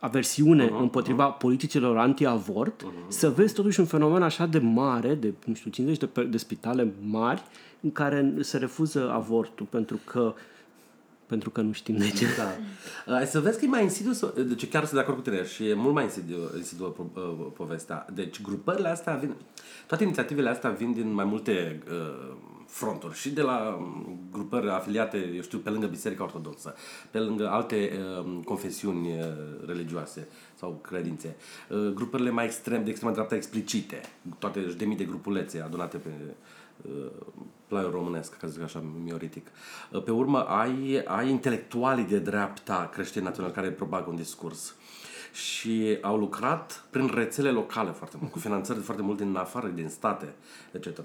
S2: aversiune uh-huh, împotriva uh-huh. politicilor anti-avort, uh-huh. să vezi totuși un fenomen așa de mare, de, nu știu, 50 de, de spitale mari, în care se refuză avortul pentru că pentru că nu știm de ce.
S3: Da. Uh, să vezi că e mai insidiu, deci chiar sunt de acord cu tine și e mult mai insidiu, insidiu po- uh, povestea. Deci grupările astea vin, toate inițiativele astea vin din mai multe uh, fronturi și de la um, grupări afiliate, eu știu, pe lângă Biserica Ortodoxă, pe lângă alte uh, confesiuni uh, religioase sau credințe, uh, grupările mai extrem, de extremă dreapta explicite, toate de mii de grupulețe adunate pe uh, plaiul românesc, ca să zic așa, mioritic. Uh, pe urmă, ai, ai intelectualii de dreapta creștini naționali care propagă un discurs și au lucrat prin rețele locale foarte mult, cu finanțări foarte mult din afară, din state, etc.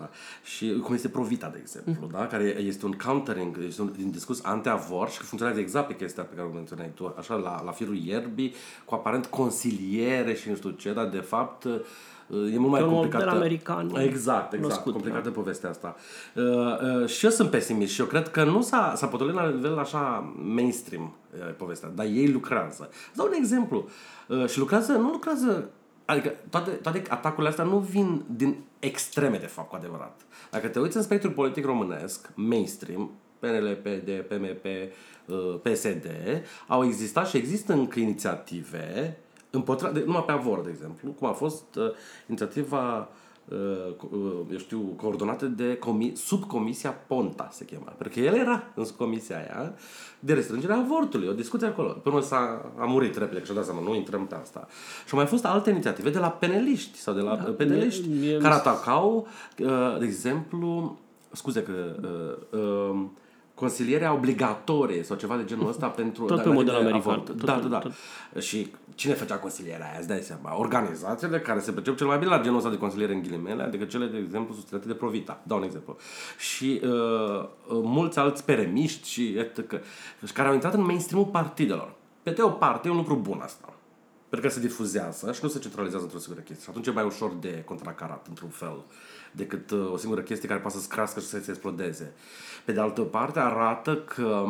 S3: Și cum este Provita, de exemplu, da? care este un countering, este un, din discurs anti-avor și funcționează exact pe chestia pe care o menționai tu, așa, la, la firul ierbii, cu aparent consiliere și nu știu ce, dar de fapt E mult mai un complicată.
S2: american.
S3: Exact, exact. Născut, complicată da. povestea asta. Uh, uh, și eu sunt pesimist și eu cred că nu s-a, s-a potolit la nivel așa mainstream uh, povestea, dar ei lucrează. Îți dau un exemplu. Uh, și lucrează, nu lucrează Adică toate, toate atacurile astea nu vin din extreme, de fapt, cu adevărat. Dacă te uiți în spectrul politic românesc, mainstream, PNL, PD, PMP, uh, PSD, au existat și există încă inițiative împotriva, de, numai pe avor, de exemplu, cum a fost uh, inițiativa uh, uh, eu știu, coordonată de comi- subcomisia Ponta, se chema. Pentru că el era în comisia aia de restrângere a avortului, o discuție acolo. Până s-a a murit repede, și-a dat seama, nu intrăm pe asta. Și au mai fost alte inițiative de la peneliști sau de la da, peneliști care atacau, uh, de exemplu, scuze că uh, uh, consilierea obligatorie sau ceva de genul ăsta pentru...
S2: Tot pe model american.
S3: Tot, da, da, da. Tot. Și cine făcea consilierea aia, îți dai seama? Organizațiile care se percep cel mai bine la genul ăsta de consiliere în ghilimele, adică cele, de exemplu, susținute de Provita. Dau un exemplu. Și uh, uh, mulți alți peremiști și etc. Și care au intrat în mainstream-ul partidelor. Pe de o parte, e un lucru bun asta. Pentru că se difuzează și nu se centralizează într-o singură chestie. Și atunci e mai ușor de contracarat, într-un fel, decât uh, o singură chestie care poate să-ți crească și să se explodeze. Pe de altă parte, arată că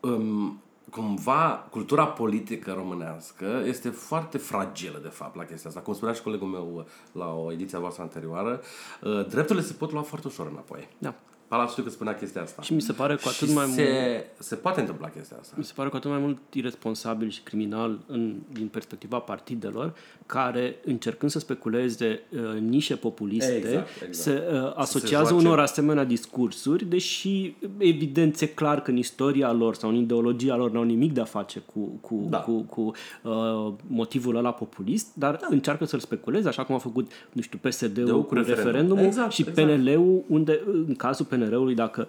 S3: um, cumva cultura politică românească este foarte fragilă, de fapt, la chestia asta. Cum spunea și colegul meu la o ediție voastră anterioară, uh, drepturile se pot lua foarte ușor înapoi.
S2: Da.
S3: Palatul știu că spunea chestia asta.
S2: Și mi se pare cu atât
S3: și
S2: mai
S3: se,
S2: mult
S3: se poate întâmpla chestia asta.
S2: mi se pare cu atât mai mult irresponsabil și criminal în, din perspectiva partidelor care, încercând să speculeze uh, nișe populiste,
S3: Exact, exact.
S2: se uh, asociază
S3: joace.
S2: unor asemenea discursuri, deși evident e clar că în istoria lor sau în ideologia lor n-au nimic de a face cu, cu,
S3: Da.
S2: cu, cu uh, motivul ăla populist, dar da. încearcă să-l speculeze, așa cum a făcut, nu știu, PSD-ul
S3: De-ul
S2: cu,
S3: cu
S2: cu
S3: referendum.
S2: referendumul
S3: Exact,
S2: și
S3: exact.
S2: PNL-ul, unde, în cazul PNR-ului, dacă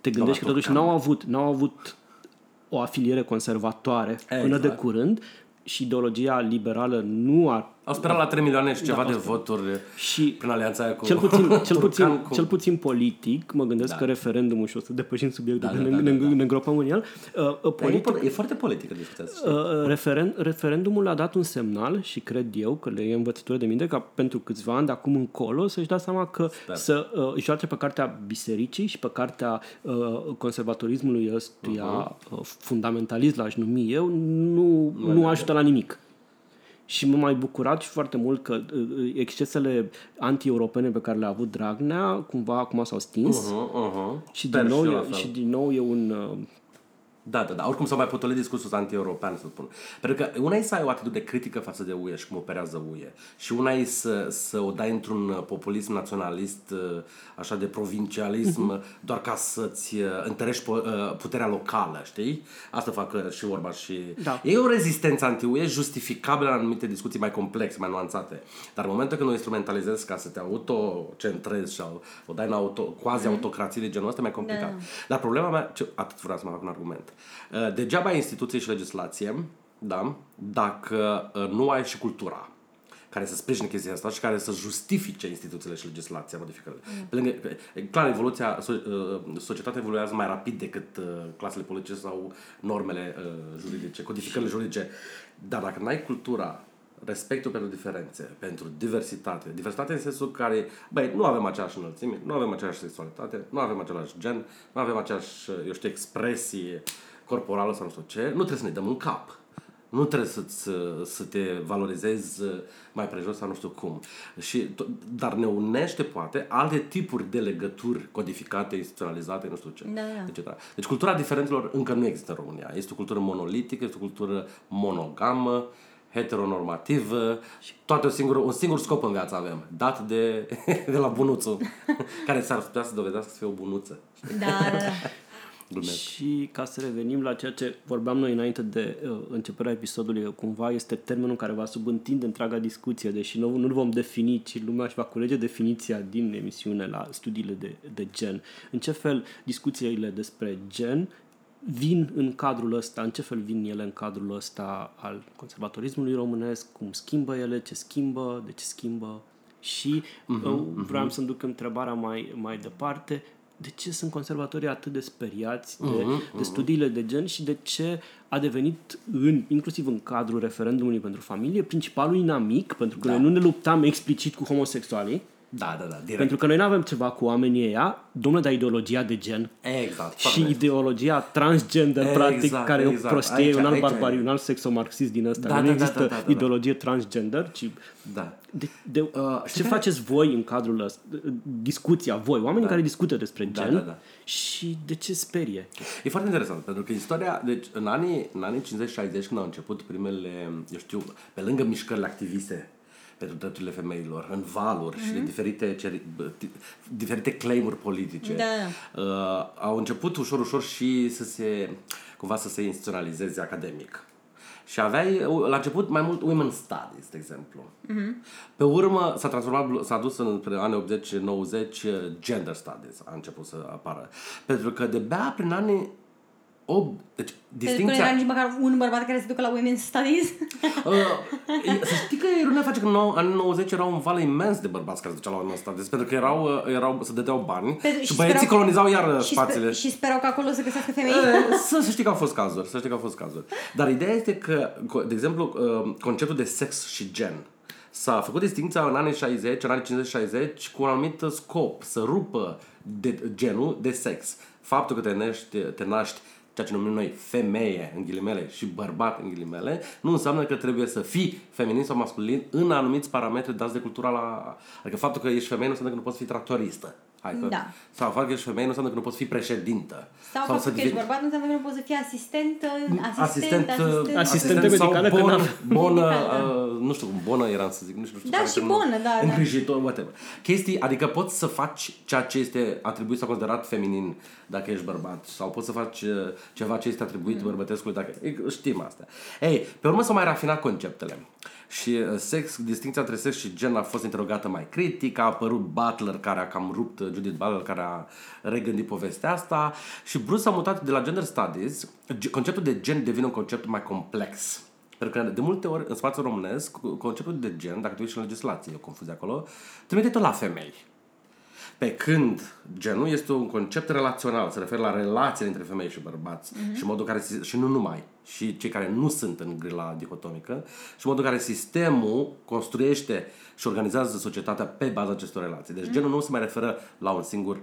S2: te gândești că totuși
S3: Torcan.
S2: n-au avut, n-au avut o afiliere conservatoare până
S3: Exact.
S2: de curând și ideologia liberală nu a
S3: Au sperat la 3 milioane și ceva
S2: Da,
S3: de
S2: au sperat.
S3: voturi
S2: și
S3: prin alianța aia cu
S2: cel puțin, cel
S3: Turcan
S2: puțin,
S3: cu...
S2: cel puțin politic, mă gândesc
S3: Da.
S2: că referendumul, și o să depășim subiectul,
S3: Da,
S2: că
S3: da,
S2: ne,
S3: da,
S2: ne,
S3: da, da.
S2: ne îngropăm în el, uh, uh,
S3: Dar e,
S2: politic,
S3: e foarte politică discuția asta.
S2: Uh, referen, referendumul a dat un semnal și cred eu că le e învățătură de minte ca pentru câțiva ani de acum încolo să-și dea seama că
S3: Sper.
S2: să uh, își joace pe cartea bisericii și pe cartea uh, conservatorismului ăstuia uh, fundamentalist, l-aș numi eu, nu, nu ajută la nimic. Și m-am mai bucurat și foarte mult că uh, excesele anti-europene pe care le-a avut Dragnea, cumva acum s-au stins.
S3: Uh-huh, uh-huh.
S2: Și,
S3: Sper
S2: din nou,
S3: eu la
S2: e,
S3: fel.
S2: și din nou e un... Uh,
S3: Da, da, da. Oricum s-a mai potolit discursul anti-european, să spun. Pentru că una e să ai o atitudine critică față de UE și cum operează UE. Și una e să, să o dai într-un uh, populism naționalist, uh, așa de provincialism, doar ca să-ți uh, întărești po- uh, puterea locală, știi? Asta fac uh, și Orban și...
S2: Da.
S3: E o rezistență anti-UE justificabilă în anumite discuții mai complexe, mai nuanțate. Dar în momentul când o instrumentalizezi ca să te autocentrezi și o dai în auto, quasi-autocrație de genul ăsta, e mai complicat.
S1: Da.
S3: Dar problema mea, ce, atât vreau să mă fac un argument. Uh, Degeaba ai instituții și legislație, da, dacă uh, nu ai și cultura care să sprijine chestia asta și care să justifice instituțiile și legislația modificările. Pe lângă, e clar, evoluția, so, uh, societatea evoluează mai rapid decât uh, clasele politice sau normele uh, juridice, codificările juridice. Dar dacă n-ai cultura, respectul pentru diferențe, pentru diversitate, diversitate în sensul care, băi, nu avem aceeași înălțime, nu avem aceeași sexualitate, nu avem același gen, nu avem aceeași, eu știu, expresie corporală sau nu știu ce, nu trebuie să ne dăm în cap. Nu trebuie să, să te valorizezi mai prejos sau nu știu cum. Și, to- dar ne unește, poate, alte tipuri de legături codificate, instituționalizate, nu știu ce,
S1: Da, da.
S3: etc. Deci cultura diferențelor încă nu există în România. Este o cultură monolitică, este o cultură monogamă, heteronormativă și toate o singură, un singur scop în viață avem, dat de, de la bunuțul, care s-ar putea să dovedească să fie o bunuță.
S1: Da, da, da.
S3: Glumesc.
S2: Și ca să revenim la ceea ce vorbeam noi înainte de uh, începerea episodului, cumva este termenul care va subîntinde întreaga discuție, deși nu, nu-l vom defini, ci lumea își va culege definiția din emisiune la studiile de, de gen. În ce fel discuțiile despre gen vin în cadrul ăsta, în ce fel vin ele în cadrul ăsta al conservatorismului românesc, cum schimbă ele, ce schimbă, de ce schimbă și uh, vreau să-mi duc întrebarea mai, mai departe, de ce sunt conservatorii atât de speriați de, de studiile de gen și de ce a devenit, în, inclusiv în cadrul referendumului pentru familie, principalul inamic, pentru că
S3: Da.
S2: noi nu ne luptam explicit cu homosexualii,
S3: Da, da, da, direct.
S2: pentru că noi nu avem ceva cu oamenii ăia, domnule, dar ideologia de gen
S3: Exact.
S2: și
S3: foarte.
S2: ideologia transgender,
S3: Exact,
S2: practic, care e o
S3: exact.
S2: prostie,
S3: Aici-
S2: e un alt
S3: aici-
S2: barbariu, un alt sexomarxist din ăsta.
S3: Da,
S2: nu
S3: da, da,
S2: există
S3: da, da, da.
S2: ideologie transgender, ci
S3: Da.
S2: de, de,
S3: Uh,
S2: ce
S3: știi care-
S2: faceți voi în cadrul ăsta? Discuția, voi, oamenii care discută despre
S3: Da,
S2: gen
S3: da, da.
S2: și de ce sperie?
S3: E foarte interesant, pentru că istoria, deci în anii, în anii 50-60, când au început primele, eu știu, pe lângă mișcările activiste pentru drepturile femeilor, în valuri și de diferite, ceri, bă, ti- diferite claimuri politice,
S1: Da.
S3: uh, au început ușor, ușor și să se, cumva să se instituționalizeze academic. Și aveai, la început, mai mult women studies, de exemplu. Pe urmă s-a transformat, s-a dus în anii 80-90 gender studies a început să apară. Pentru că de-abia prin anii 8, deci
S1: Pentru că nu
S3: distinția...
S1: era nici măcar un bărbat care se ducă la Women's Studies.
S3: Uh, e- să știi că ironia face că în nou- anii 90 era un val imens de bărbați care se duceau la Women's Studies, pentru că erau, uh, erau, se dădeau bani
S1: Pentru-
S3: și
S1: și
S3: băieții
S1: sperau-
S3: colonizau iar
S1: și,
S3: spațiile.
S1: sper, și sperau că acolo să găsească femei.
S3: E, Să, să știi că au fost cazuri, să știi că au fost cazuri. Dar ideea este că, co- de exemplu, uh, conceptul de sex și gen s-a făcut distinția în anii 60, în anii 50-60 cu un anumit scop, să rupă de, genul de sex. Faptul că te naști, te naști ceea ce numim noi femeie, în ghilimele, și bărbat, în ghilimele, nu înseamnă că trebuie să fii feminin sau masculin în anumiți parametri dați de cultura la... Adică faptul că ești femeie nu înseamnă că nu poți fi tractoristă. Hai, că,
S1: Da.
S3: Sau faptul că ești femeie nu înseamnă că nu poți fi președintă.
S1: Sau, sau faptul că ești
S3: devii-
S1: bărbat nu înseamnă că nu poți să fii asistent, asistent,
S3: asistent,
S1: asistent.
S2: Asistentă
S3: sau
S2: medicală, că
S3: bonă,
S2: n-am-
S3: bonă
S1: Medicală.
S3: uh, nu știu, bonă eram să zic, nu știu, nu știu
S1: Da,
S3: care
S1: și
S3: termenul.
S1: bonă, da, da.
S3: Îngrijitor, whatever. Chestii, adică poți să faci ceea ce este atribuit sau considerat feminin dacă ești bărbat sau poți să faci uh, ceva ce este atribuit
S1: Mm.
S3: bărbătescului dacă... e, Știm asta. Ei, pe urmă s-au mai rafinat conceptele. Și uh, sex, distinția între sex și gen a fost interogată mai critic, a apărut Butler, care a cam rupt, uh, Judith Butler, care a regândit povestea asta și Bruce s-a mutat de la gender studies, Ge- conceptul de gen devine un concept mai complex. Pentru că de multe ori în spațiul românesc, conceptul de gen, dacă te uiți și în legislație, e o confuzie acolo, trimite tot la femei. Pe când genul este un concept relațional, se referă la relațiile între femei și bărbați
S1: Mhm.
S3: și modul care, și nu numai, și cei care nu sunt în grila dihotomică, și modul care sistemul construiește și organizează societatea pe baza acestor relații.
S1: Mhm.
S3: Deci genul nu se mai referă la un singur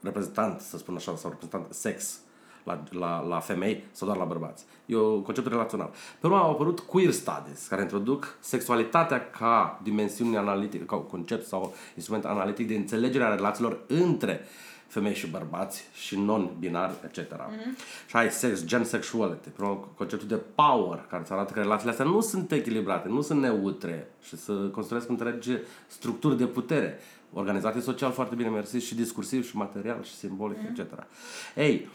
S3: reprezentant, să spun așa, sau reprezentant sex, la, la, la femei sau doar la bărbați. E un concept relațional. Pe urmă au apărut queer studies, care introduc sexualitatea ca dimensiune analitică, ca un concept sau instrument analitic de înțelegere a relațiilor între femei și bărbați și non-binari, etc. Mm-hmm. Și ai sex, gen sexuality, pe urmă, conceptul de power, care îți arată că relațiile astea nu sunt echilibrate, nu sunt neutre și să construiesc întregi structuri de putere organizate social foarte bine, mersi, și discursiv, și material, și simbolic, mm. etc. Ei,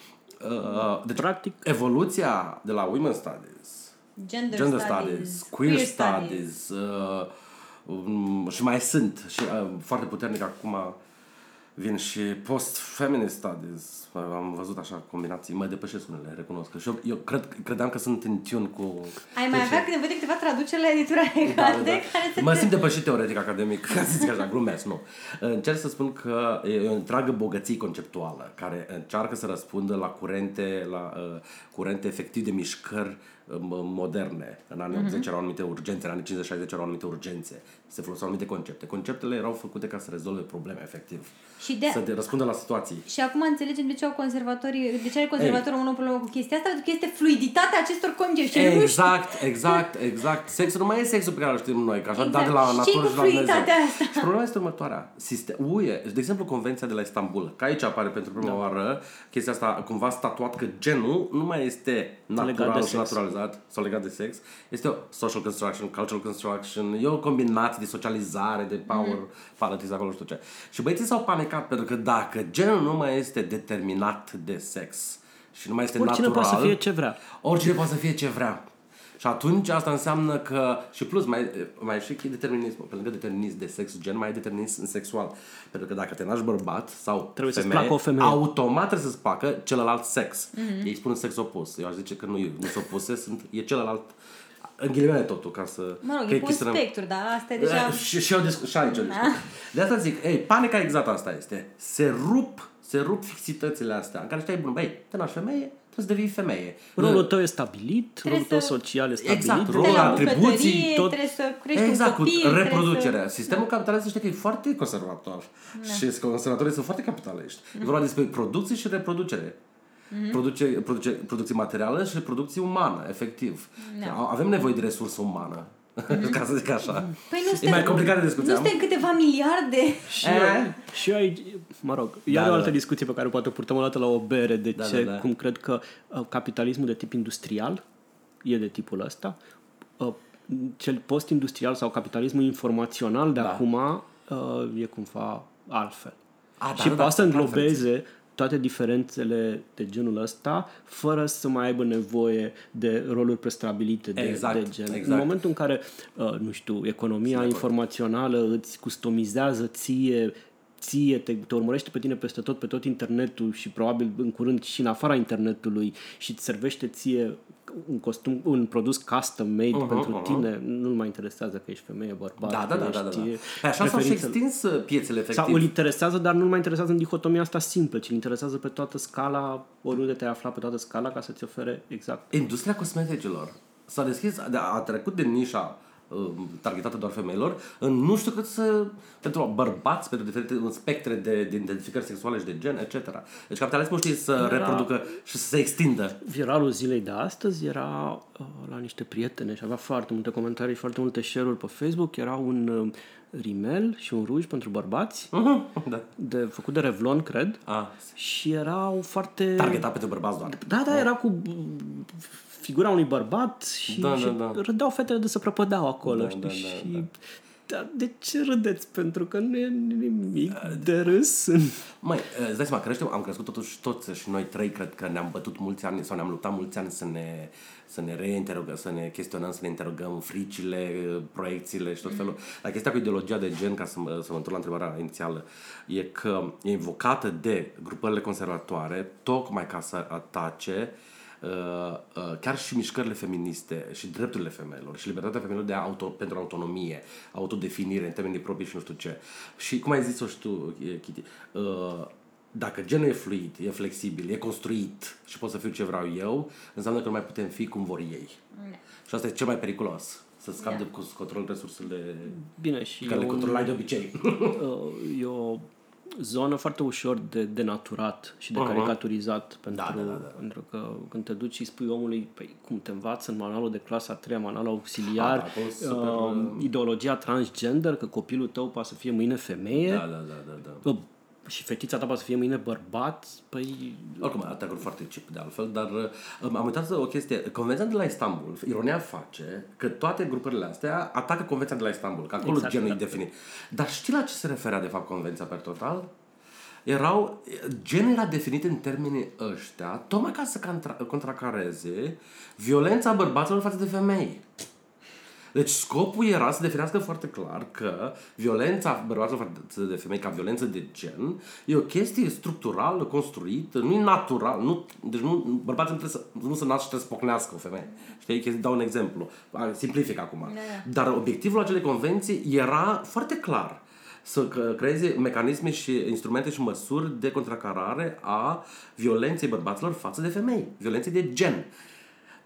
S3: uh, deci,
S2: Practic-
S3: evoluția de la Women Studies,
S1: Gender,
S3: Gender
S1: studies,
S3: Studies, Queer Studies, uh, um, și mai sunt, și uh, foarte puternic acum vin și Post-Feminist Studies, am văzut așa combinații, mă depășesc unele, recunosc. că Și eu, eu cred, credeam că sunt în tune cu...
S1: Ai mai avea când vede câteva traduceri la editura
S3: Da,
S1: Hecate,
S3: da, da.
S1: care se
S3: Mă simt depășit teoretic academic, ca să zic așa, glumesc, nu. Încerc să spun că e o întreagă bogăție conceptuală care încearcă să răspundă la curente, la uh, curente efectiv de mișcări uh, moderne. În anii 80 erau anumite urgențe, în anii 50-60 erau anumite urgențe. Se foloseau anumite concepte. Conceptele erau făcute ca să rezolve probleme, efectiv.
S1: Și de-
S3: Să de, răspundă la situații.
S1: Și acum înțelegem de ce au conservatorii, de ce are conservatorul o problemă cu chestia asta, pentru că este fluiditatea acestor concepte. Și nu știu.
S3: Exact, exact, exact. Sexul nu mai e sexul pe care îl știm noi, că așa
S1: Exact.
S3: dat de la
S1: Și
S3: natură
S1: ce-i
S3: și
S1: cu
S3: la Dumnezeu.
S1: fluiditatea asta?
S3: Și problema este următoarea. Sistem, UE, de exemplu, Convenția de la Istanbul, că aici apare pentru prima da. oară chestia asta, cumva statuat că genul nu mai este
S2: Legat
S3: natural
S2: de
S3: și
S2: sex.
S3: Naturalizat sau legat de sex. Este o social construction, cultural construction, e o combinație de socializare, de power,
S1: Mhm.
S3: mm. politics, acolo știu ce. Și băieții s-au panicat pentru că dacă genul nu mai este determinat de sex și nu mai este
S2: Oricine
S3: natural,
S2: poate să fie ce vrea.
S3: Oricine poate să fie ce vrea. Și atunci asta înseamnă că, și plus, mai, mai e și determinism, pe lângă determinism de sex gen, mai e determinism sexual. Pentru că dacă te naști bărbat sau
S2: Trebuie să-ți
S3: femeie,
S2: placă o femeie.
S3: automat trebuie să-ți placă celălalt sex. Mm-hmm. Ei spun sex opus. Eu aș zice că nu e, nu sunt opuse, sunt, e celălalt în ghilimele totul, ca să...
S1: Mă rog,
S3: că
S1: e pe un
S3: chestia-
S1: spectru, dar asta e deja...
S3: Eh, și, și, eu discu- și aici o discuție. De asta zic, ei, panica exact asta este. Se rup, se rup fixitățile astea în care știi, bun, băi, te naști femeie, trebuie să devii femeie.
S2: Rolul tău e stabilit,
S1: Trebuie
S2: rolul tău
S1: să-
S2: social e stabilit.
S3: Exact,
S1: Te
S3: rolul,
S1: la
S3: atribuții,
S1: bucătărie,
S2: tot-
S1: Trebuie să crești
S3: Exact,
S1: un
S3: cu
S1: copil, trebuie
S3: reproducerea.
S1: Să...
S3: Sistemul capitalist știi că e foarte conservator. Și conservatorii sunt foarte capitaliști. E vorba despre producție și reproducere. Produce, produce, producție materială și producție umană, efectiv.
S1: Da.
S3: Avem nevoie de resursă umană. Ca să zic așa.
S1: Păi nu
S3: e
S1: suntem,
S3: mai complicat de
S1: nu
S3: discuția.
S1: suntem câteva miliarde.
S2: Și,
S3: Eh?
S2: eu, și eu aici, mă rog, iar
S3: Da,
S2: o
S3: da,
S2: altă
S3: da.
S2: discuție pe care poate o purtăm o dată la o bere, de
S3: Da,
S2: ce,
S3: da, da.
S2: cum cred că uh, capitalismul de tip industrial e de tipul ăsta, uh, cel post-industrial sau capitalismul informațional de
S3: Da.
S2: acum uh, e cumva altfel.
S3: A, da,
S2: și
S3: da,
S2: poate să
S3: da,
S2: înglobeze toate diferențele de genul ăsta, fără să mai aibă nevoie de roluri prestabilite de,
S3: Exact,
S2: de gen.
S3: exact.
S2: În momentul în care, uh, nu știu, economia informațională îți customizează ție ție, te, te urmărește pe tine peste tot, pe tot internetul și probabil în curând și în afara internetului și îți servește ție un costum, un produs custom made uh-huh, pentru
S3: uh-huh.
S2: tine, nu-l mai interesează că ești femeie, bărbat,
S3: Da, da,
S2: că
S3: da, da, da.
S2: ești
S3: Păi așa s-au și
S2: preferințele-
S3: extins uh, piețele, efectiv.
S2: sau îl interesează, dar nu-l mai interesează în dihotomia asta simplă, ci îl interesează pe toată scala, oriunde te afla pe toată scala, ca să-ți ofere exact.
S3: Industria cosmeticilor s-a deschis, a, a trecut de nișa uh, targetată doar femeilor, în nu știu cât să, pentru bărbați, pentru diferite un spectre de, de identificări sexuale și de gen, etc. Deci capitalismul știe să
S2: Era-
S3: reproducă și să se extindă.
S2: Viralul zilei de astăzi era uh, la niște prietene și avea foarte multe comentarii și foarte multe share-uri pe Facebook. Era un uh, rimel și un ruj pentru bărbați,
S3: da.
S2: de, făcut de Revlon, cred,
S3: A,
S2: și erau foarte...
S3: targetat pentru bărbați doar.
S2: Da, da, era cu figura unui bărbat și,
S3: Da,
S2: și
S3: da, da.
S2: râdeau fetele de se prăpădeau acolo,
S3: Da,
S2: știi?
S3: da, da,
S2: și da, de ce râdeți? Pentru că nu e nimic de râs.
S3: Măi, îți dai seama, creștem, am crescut totuși toți și noi trei, cred că ne-am bătut mulți ani sau ne-am luptat mulți ani să ne, să ne reinterogăm, să ne chestionăm, să ne interogăm fricile, proiecțiile și tot felul. Dar chestia cu ideologia de gen, ca să mă, să mă întorc la întrebarea inițială, e că e invocată de grupările conservatoare tocmai ca să atace uh, uh, chiar și mișcările feministe și drepturile femeilor și libertatea femeilor de auto, pentru autonomie, autodefinire în termenii proprii și nu știu ce. Și cum ai zis-o și tu, e, Kitty, uh, dacă genul e fluid, e flexibil, e construit și pot să fiu ce vreau eu, înseamnă că nu mai putem fi cum vor ei. Și asta e cel mai periculos. Să scapi
S1: Da.
S3: de cu control resursele
S2: Bine, și
S3: care le
S2: e, un,
S3: controlai de obicei.
S2: uh, e o zonă foarte ușor de denaturat și de
S3: Aha.
S2: caricaturizat pentru,
S3: Da, da, da, da.
S2: pentru că când te duci și spui omului păi, cum te învață în manualul de clasa a treia, manualul auxiliar,
S3: Ah, da, acolo super,
S2: uh, ideologia transgender, că copilul tău poate să fie mâine femeie
S3: da, da, da, da, da.
S2: Bă, și fetița ta poate să fie mâine bărbat, păi
S3: Oricum, atacuri foarte chip de altfel, dar uh, am uitat să o chestie. Convenția de la Istanbul, ironia face că toate grupările astea atacă Convenția de la Istanbul, că acolo
S2: Exact,
S3: genul
S2: da.
S3: e definit. Dar știi la ce se referea de fapt Convenția per total? Erau, genul era definit în termenii ăștia, tocmai ca să contra, contracareze violența bărbaților față de femei. Deci scopul era să definească foarte clar că violența bărbaților față de femei ca violență de gen e o chestie structurală, construită, nu e natural. Nu, deci nu, bărbații nu, trebuie să, nu se nasc și trebuie să pocnească o femeie. Știi? Chestii, dau un exemplu. A, Simplific acum. Dar obiectivul acelei convenții era foarte clar să că- creeze mecanisme și instrumente și măsuri de contracarare a violenței bărbaților față de femei, violenței de gen.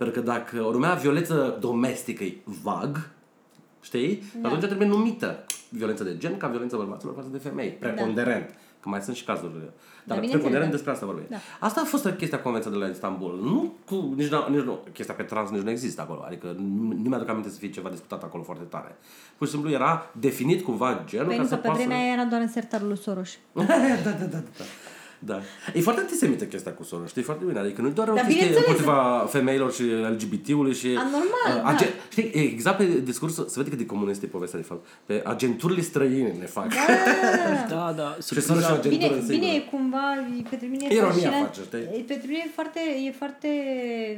S3: Pentru că dacă o numea violență domestică e vag, știi? Da. Atunci trebuie numită violență de gen ca violență bărbaților față de femei. Preponderent. Da. Că mai sunt și cazuri. Dar
S1: bineînțeles,
S3: preponderent
S1: da.
S3: despre asta vorbim.
S1: Da.
S3: Asta a fost chestia convenției de la Istanbul. Nu cu, nici, nu, nici nu, chestia pe trans nici nu există acolo. Adică nu, nu mi-aduc aminte să fie ceva discutat acolo foarte tare. Pur și simplu era definit cumva genul
S1: Păi
S3: ca
S1: nu,
S3: să
S1: că pe
S3: poată
S1: vremea
S3: să...
S1: aia era doar în sertarul lui Soros.
S3: da, da, da, da, da. Da. E foarte antisemită chestia cu Soros, știi foarte bine. Adică nu e doar o
S1: Dar
S3: chestie
S1: bineînțeles.
S3: împotriva femeilor și LGBT-ului și...
S1: A, normal, da.
S3: Știi, exact pe discurs, să vede cât de comunist e povestea de fapt. Pe agenturile străine ne fac.
S2: da, da,
S3: Și Soros și o agentură
S1: Bine,
S3: în
S1: bine,
S3: singură.
S1: e cumva, e- pentru mine e
S3: Ironia
S1: fascinant.
S3: face, știi?
S1: E, Pentru mine e foarte, e foarte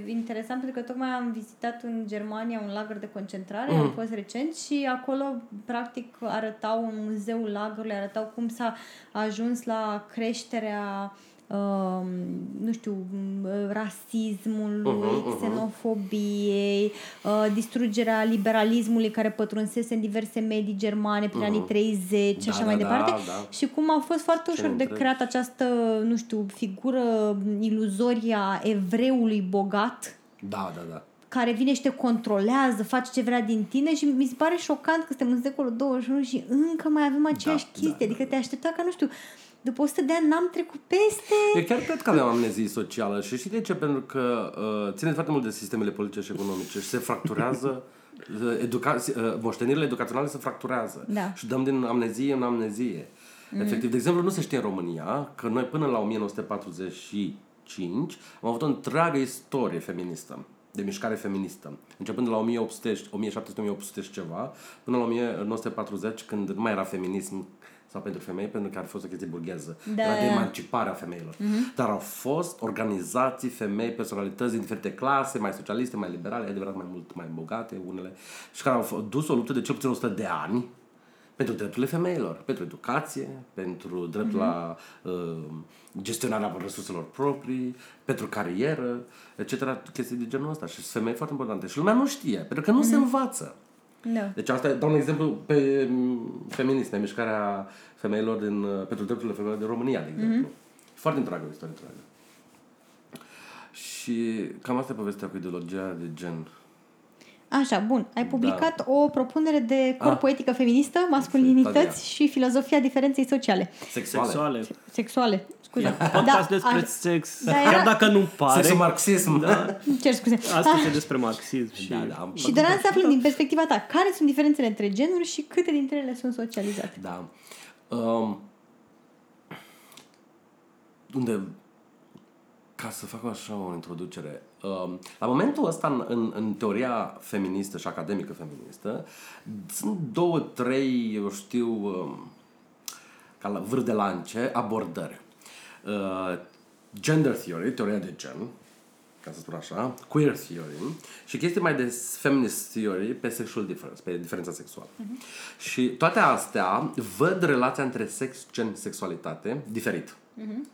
S1: interesant pentru că tocmai am vizitat în Germania un lagăr de concentrare,
S3: Mm.
S1: am fost recent și acolo practic arătau în muzeul lagărului, arătau cum s-a ajuns la creșterea um, nu știu, m, rasismului,
S3: Mhm,
S1: xenofobiei, uh, distrugerea liberalismului care pătrunsese în diverse medii germane prin anii 30 și
S3: Da,
S1: așa
S3: da,
S1: mai
S3: da,
S1: departe.
S3: da.
S1: Și cum a fost foarte ușor de
S3: întreg.
S1: creat această, nu știu, figură iluzorie a evreului bogat
S3: Da, da, da.
S1: care vine și te controlează, face ce vrea din tine și mi se pare șocant că suntem în secolul 21 și încă mai avem aceeași
S3: Da,
S1: chestie.
S3: da,
S1: adică te aștepta ca, nu știu, după 100 de ani n-am trecut peste...
S3: Eu chiar cred că avem amnezie socială și știi de ce? Pentru că uh, ține foarte mult de sistemele politice și economice și se fracturează uh, educa- uh, moștenirile educaționale se fracturează
S1: Da.
S3: și dăm din amnezie în amnezie. Mm. Efectiv, de exemplu, nu se știe în România că noi până la 1945 am avut o întreagă istorie feministă de mișcare feministă. Începând de la 1800, 1700 și ceva, până la 1940, când nu mai era feminism sau pentru femei, pentru că ar fi fost o chestie burgheză.
S1: Da,
S3: era de
S1: da.
S3: emanciparea femeilor. Mm-hmm. Dar au fost organizații, femei, personalități din diferite clase, mai socialiste, mai liberale, adevărat mai mult mai bogate, unele, și care au f- dus o luptă de cel puțin 100 de ani pentru drepturile femeilor, pentru educație, pentru dreptul mm-hmm. la uh, gestionarea resurselor proprii, pentru carieră, etc. Chestii de genul ăsta. Și sunt femei foarte importante. Și lumea nu știe, pentru că nu mm-hmm. se învață.
S1: Da.
S3: Deci asta dau un exemplu pe m, feminisme, mișcarea femeilor din, uh, pentru drepturile femeilor din România, de exemplu. Mm-hmm. Foarte întreagă, o istorie întreagă. Și cam asta e povestea cu ideologia de gen.
S1: Așa, bun. Ai publicat da. o propunere de corpoetică feministă, masculinități
S3: Tadia.
S1: și filozofia diferenței sociale.
S3: Sexuale.
S2: sexuale.
S1: Sexuale. scuze.
S2: Podcast despre
S1: a-
S2: sex,
S1: Da,
S2: chiar
S1: era-
S2: dacă nu pare.
S3: Sexul marxism. Da.
S1: Îmi cer scuze.
S2: Astăzi e despre marxism și...
S3: Da, da.
S1: Și de la să aflăm din perspectiva ta, care sunt diferențele între genuri și câte dintre ele sunt socializate?
S3: Da. Um, unde, ca să fac așa o introducere, um, la momentul ăsta, în, în, în teoria feministă și academică feministă, sunt două, trei, eu știu, um, ca la vârf de lance, abordări. Uh, gender theory, teoria de gen, ca să spun așa, queer theory și chestii mai de feminist theory pe sexual difference, pe diferența sexuală. Uh-huh. Și toate astea văd relația între sex, gen, sexualitate diferit. Uh-huh.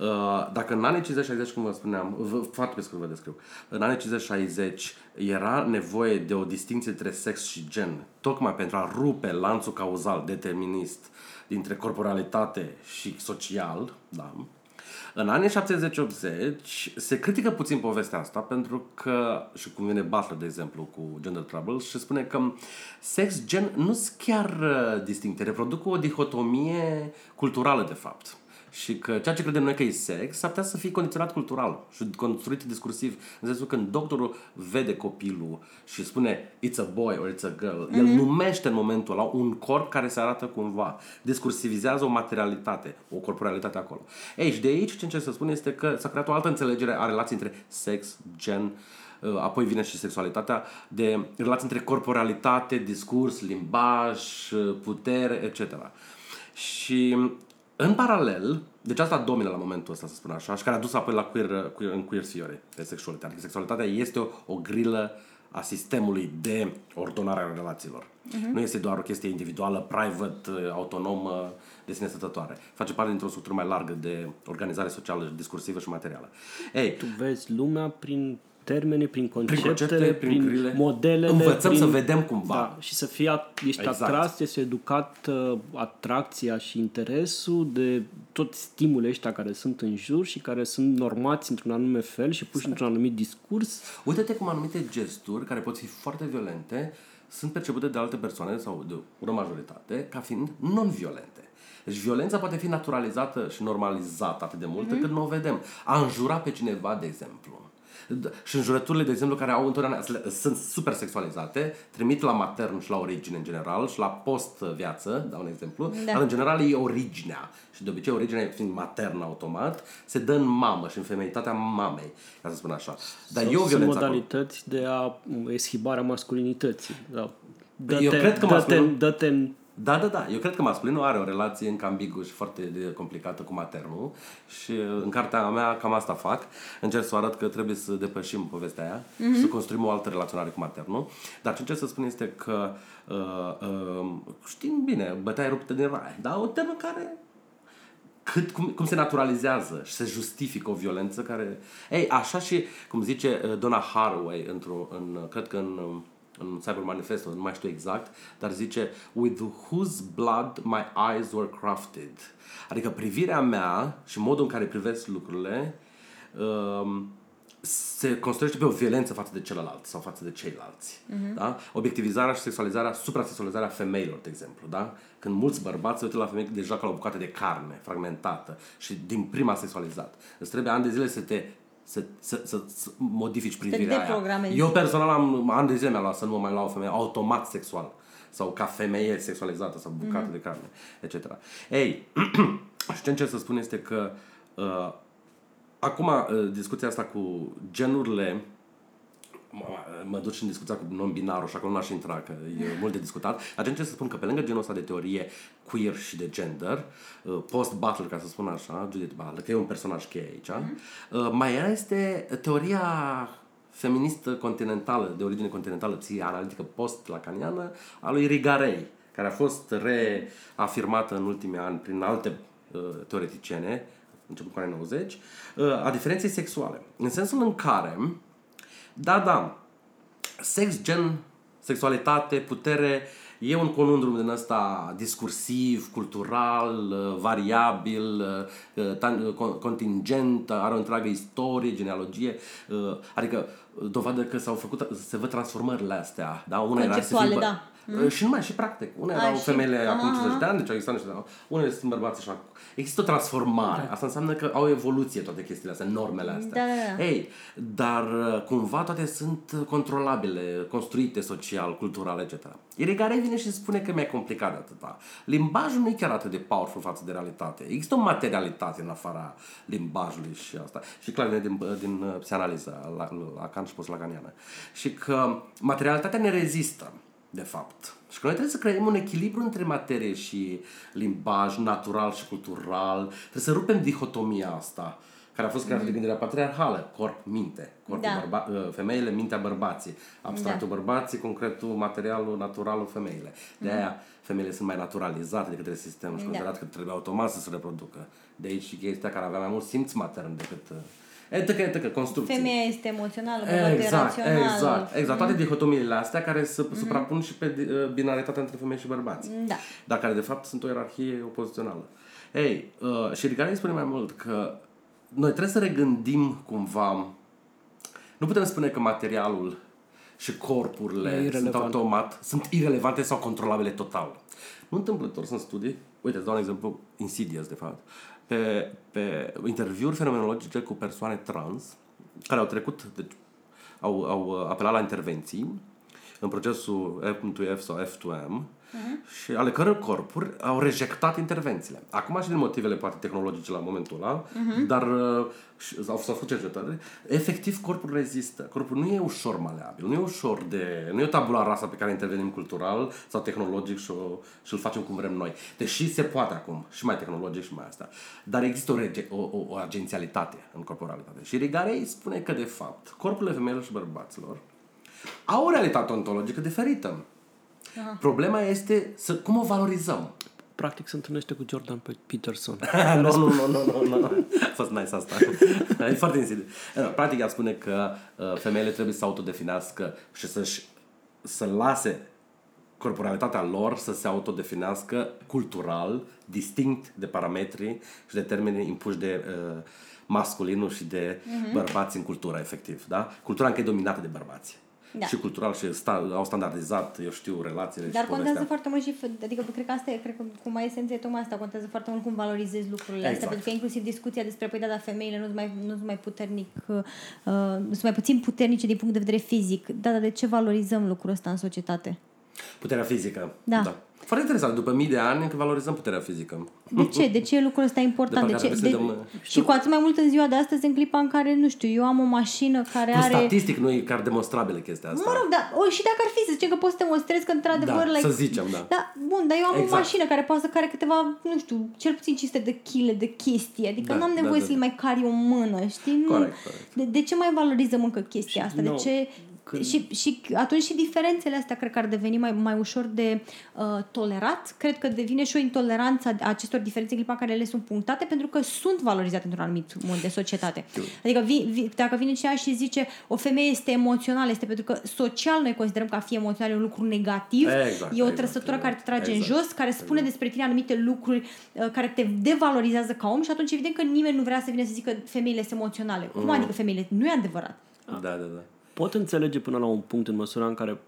S3: Uh, dacă în anii 50-60, cum vă spuneam, v- foarte pe scurt vă descriu, în anii 50-60 era nevoie de o distinție între sex și gen, tocmai pentru a rupe lanțul cauzal determinist dintre corporalitate și social, da, în anii 70-80 se critică puțin povestea asta pentru că, și cum vine Butler, de exemplu, cu Gender Trouble, și spune că sex, gen, nu sunt chiar uh, distincte, reproduc o dihotomie culturală, de fapt. Și că ceea ce credem noi că e sex s-ar putea să fie condiționat cultural și construit discursiv. În sensul când doctorul vede copilul și spune it's a boy or it's a girl, mm-hmm. el numește în momentul ăla un corp care se arată cumva. Discursivizează o materialitate, o corporalitate acolo. Ei, și de aici ce încerc să spun este că s-a creat o altă înțelegere a relației între sex, gen, uh, apoi vine și sexualitatea, de relații între corporalitate, discurs, limbaj, uh, putere, etc. Și în paralel, deci asta domină la momentul ăsta, să spun așa, și care a dus apoi la queer, queer, în queer theory pe sexualitate. Adică sexualitatea este o, o grilă a sistemului de ordonare a relațiilor. Uh-huh. Nu este doar o chestie individuală, private, autonomă, de sine stătătoare. Face parte dintr-o structură mai largă de organizare socială, discursivă și materială. Ei,
S2: Tu vezi lumea prin termene, prin
S3: prin
S2: conceptele,
S3: concepte, prin,
S2: prin
S3: grile,
S2: modelele.
S3: învățăm
S2: prin...
S3: să vedem cumva.
S2: Da, și să fie, at- ești
S3: Exact.
S2: atras, este educat uh, atracția și interesul de toți stimulele ăștia care sunt în jur și care sunt normați într-un anume fel și puși într-un anumit discurs.
S3: Uite-te cum anumite gesturi, care pot fi foarte violente, sunt percepute de alte persoane sau de o majoritate ca fiind non-violente. Deci violența poate fi naturalizată și normalizată atât de mult mm-hmm. cât nu o vedem. A înjura pe cineva, de exemplu. D- Și înjurăturile, de exemplu, care au întotdeauna, sunt super sexualizate, trimit la matern și la origine în general și la post-viață, dau un exemplu,
S1: Da.
S3: dar în general e originea. Și de obicei originea fiind maternă automat, se dă în mamă și în femeitatea mamei, ca să spun așa. Dar
S2: Sau
S3: e o
S2: sunt
S3: violență acolo.
S2: modalități de a eschibarea masculinității. Da.
S3: Eu cred că
S2: dă-te,
S3: masculin-
S2: dă-te în
S3: Da, da, da. Eu cred că masculinul are o relație încă ambiguă și foarte de- complicată cu maternul și uh, în cartea mea cam asta fac. Încerc să arăt că trebuie să depășim povestea aia, mm-hmm. să construim o altă relaționare cu maternul. Dar ce încerc să spun este că uh, uh, știm bine, bătaia ruptă din rai, dar o temă care cât, cum, cum se naturalizează și se justifică o violență care... Ei, așa și, cum zice uh, Donna Haraway, într-o, în, uh, cred că în, um, în Cyber Manifesto, nu mai știu exact, dar zice With whose blood my eyes were crafted. Adică privirea mea și modul în care privesc lucrurile um, se construiește pe o violență față de celălalt sau față de ceilalți. Uh-huh. Da? Obiectivizarea și sexualizarea, suprasexualizarea femeilor, de exemplu. Da? Când mulți bărbați se uită la femei deja ca la o bucată de carne fragmentată și din prima sexualizat. Îți trebuie ani de zile să te să, să, să, să modifici privirea aia.
S1: deprogramezi.
S3: Eu personal am ani de zile mi-am luat să nu mă mai la o femeie automat sexual sau ca femeie sexualizată sau bucată mm-hmm. de carne, etc. Ei, și ce încerc să spun este că uh, acum uh, discuția asta cu genurile mă, mă duc și în discuția cu non-binarul și acolo nu aș intra, că e mult de discutat. Dar ce încerc să spun că pe lângă genul ăsta de teorie queer și de gender, uh, post-Butler, ca să spun așa, Judith Butler, că e un personaj cheie aici, mm-hmm. mai era este teoria feministă continentală, de origine continentală, psihanalitică post-lacaniană, a lui Rigarei, care a fost reafirmată în ultimii ani prin alte uh, teoreticiene, început cu anii 90, uh, a diferenței sexuale. În sensul în care, da, da, sex, gen, sexualitate, putere, e un conundrum din ăsta discursiv, cultural, uh, variabil, uh, tan- uh, con- contingent, are o întreagă istorie, genealogie, uh, adică uh, dovadă că s-au făcut, se văd transformările astea, da? Una era să fii,
S1: Conceptuale,
S3: bă-
S1: da.
S3: Mm. Și numai și practic. Unele
S1: A,
S3: erau
S1: și-
S3: femeile
S1: aha,
S3: acum 50 de
S1: aha.
S3: ani, deci au existat niște... Unele sunt bărbați și acum. Există o transformare. Asta înseamnă că au evoluție toate chestiile astea, normele astea.
S1: Da, da, da.
S3: Ei, dar uh, cumva toate sunt uh, controlabile, construite social, cultural, etc. Irigare vine și spune că mi-e complicat de atâta. Limbajul nu e chiar atât de powerful față de realitate. Există o materialitate în afara limbajului și asta. Și clar vine din, din uh, psianaliza la, la Kant și post-laganiană. Și că materialitatea ne rezistă, de fapt. Și că noi trebuie să creăm un echilibru între materie și limbaj, natural și cultural. Trebuie să rupem dihotomia asta care a fost creată de gândirea patriarhală, corp-minte. Corpul
S1: Da.
S3: bărba, uh, femeile, mintea bărbații. Abstractul
S1: Da.
S3: bărbații, concretul, materialul, naturalul, femeile. De aia femeile sunt mai naturalizate de către sistemul și
S1: Da.
S3: considerat că trebuie automat să se reproducă. De aici și chestia care avea mai mult simț matern decât... uh, Etică, etică, construcții.
S1: Femeia este emoțională, bărbatul e
S3: Exact,
S1: rațional. Mm.
S3: exact, exact. Toate dihotomiile astea care se suprapun și pe uh, binaritatea între femei și bărbați.
S1: Da.
S3: Dar care de fapt sunt o ierarhie opozițională. Ei, uh, și Rigari spune mai mult că noi trebuie să regândim cumva nu putem spune că materialul și
S2: E
S3: corpurile
S2: irelevant.
S3: sunt automat, sunt irelevante sau controlabile total. Nu întâmplător sunt studii, uite, îți dau un exemplu insidious, de fapt, pe, pe interviuri fenomenologice cu persoane trans care au trecut, deci, au, au uh, apelat la intervenții în procesul F1F sau F2M și ale căror corpuri au rejectat intervențiile. Acum și din motivele poate tehnologice la momentul ăla, dar uh, și- s-au, s-au făcut cercetări, efectiv corpul rezistă. Corpul nu e ușor maleabil, nu e ușor de... nu e o tabula rasa pe care intervenim cultural sau tehnologic și, o, și îl facem cum vrem noi. Deși se poate acum, și mai tehnologic și mai asta. Dar există o, rege, o, o, o agențialitate în corporalitate. Și Rigarei spune că, de fapt, corpurile femeilor și bărbaților au o realitate ontologică diferită. Problema este să, cum o valorizăm.
S2: Practic se întâlnește cu Jordan Pe- Peterson.
S3: nu, nu, nu, nu, nu, nu. A fost nice asta. e foarte insidios. Practic, ea spune că uh, femeile trebuie să se autodefinească și să-și să lase corporalitatea lor să se autodefinească cultural, distinct de parametri și de termeni impuși de uh, masculinul și de
S1: Mhm.
S3: bărbați în cultura, efectiv. Da? Cultura încă e dominată de bărbați.
S1: Da.
S3: Și cultural și sta, au standardizat, eu știu, relațiile
S1: Dar
S3: și
S1: contează
S3: povestea.
S1: foarte mult și, f- adică cred că asta e, cred că cum ai esența e tocmai asta, contează foarte mult cum valorizezi lucrurile astea,
S3: Exact.
S1: pentru că inclusiv discuția despre, păi da, dar femeile nu sunt mai, nu sunt mai puternic, uh, nu sunt mai puțin puternice din punct de vedere fizic. Da, dar de ce valorizăm lucrul ăsta în societate?
S3: Puterea fizică.
S1: Da.
S3: Foarte interesant. După mii de ani încă valorizăm puterea fizică.
S1: De ce? De ce e lucrul ăsta important?
S3: De
S1: De
S3: parcă
S1: ce?
S3: ar
S1: De...
S3: trebui să-i dăm, uh,
S1: Și cu atât mai mult în ziua de astăzi, în clipa în care, nu știu, eu am o mașină care
S3: Nu
S1: are...
S3: statistic nu e chiar demonstrabilă chestia asta.
S1: Mă rog, da, o, și dacă ar fi să zicem că poți să demonstrezi că într-adevăr...
S3: Da,
S1: like,
S3: să zicem, da.
S1: Da, bun, dar eu am
S3: Exact.
S1: o mașină care poate să care câteva, nu știu, cel puțin 500 de kg de chestii. Adică
S3: Da,
S1: nu am
S3: da,
S1: nevoie
S3: da,
S1: să-i
S3: da.
S1: mai cari o mână, știi? Nu.
S3: Corect, corect.
S1: De, de ce mai valorizăm încă chestia
S2: Și
S1: asta?
S2: din
S1: De
S2: nou,
S1: ce...
S2: când-
S1: Și, și atunci și diferențele astea cred că ar deveni mai, mai ușor de uh, tolerat. Cred că devine și o intoleranță a acestor diferențe în clipa în care ele sunt punctate pentru că sunt valorizate într-un anumit mod de societate. Adică vi, vi, dacă vine cineva și zice o femeie este emoțională, este pentru că social noi considerăm că a fi emoțional e un lucru negativ.
S3: Exact,
S1: e o
S3: exact,
S1: trăsătură care te trage
S3: exact,
S1: în jos, care spune despre tine anumite lucruri uh, care te devalorizează ca om și atunci evident că nimeni nu vrea să vină să zică femeile sunt emoționale. Cum adică femeile? Nu e adevărat.
S3: Da, da, da.
S2: Pot înțelege până la un punct în măsura în care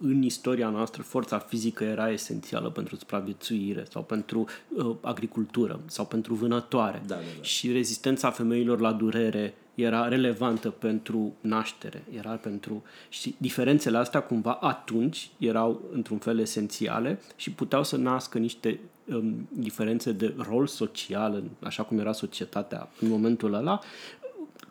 S2: în istoria noastră forța fizică era esențială pentru supraviețuire sau pentru uh, agricultură sau pentru vânătoare.
S3: Da, da, da.
S2: Și rezistența femeilor la durere era relevantă pentru naștere, era pentru și diferențele astea cumva atunci erau într-un fel esențiale și puteau să nască niște um, diferențe de rol social, în- așa cum era societatea în momentul ăla,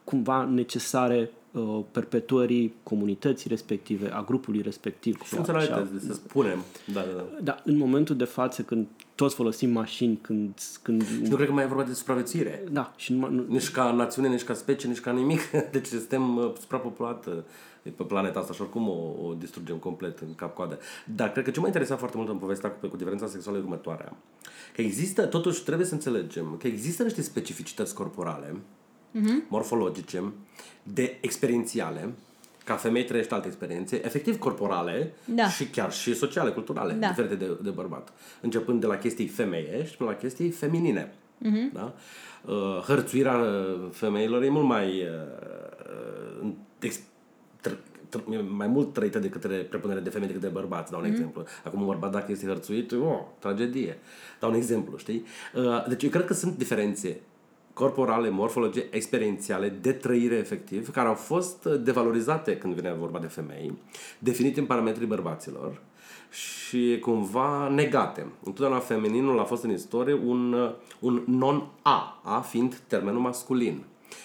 S2: cumva necesare uh, perpetuării comunității respective, a grupului respectiv. și a- și a-
S3: Funcționalități, să spunem. Da, da, da.
S2: Da, în momentul de față, când toți folosim mașini, când... când
S3: Nu cred că mai e vorba de supraviețuire.
S2: da, și nu, nu,
S3: Nici ca națiune, nici ca specie, nici ca nimic. Deci suntem uh, suprapopulată pe planeta asta și oricum o, o distrugem complet în cap-coadă. Dar cred că ce m-a interesat foarte mult în povestea cu, cu diferența sexuală e următoarea. Că există, totuși trebuie să înțelegem, că există niște specificități corporale, morfologice, de experiențiale, ca femei trăiește alte experiențe, efectiv corporale
S1: Da.
S3: și chiar și sociale, culturale,
S1: Da.
S3: diferite de, de bărbat. Începând de la chestii femeiești până la chestii feminine. Da? Uh, hărțuirea uh, femeilor e mult mai uh, uh, ex- tr- tr- mai mult trăită de către prepunere de femei decât de bărbați, dau un mm-hmm. exemplu. Acum un bărbat dacă este hărțuit, oh, tragedie. Dau un exemplu, știi? Uh, deci eu cred că sunt diferențe corporale, morfologie, experiențiale, de trăire efectiv, care au fost uh, devalorizate când vine vorba de femei, definite în parametrii bărbaților și cumva negate. Întotdeauna femininul a fost în istorie un, uh, un non-A, A fiind termenul masculin.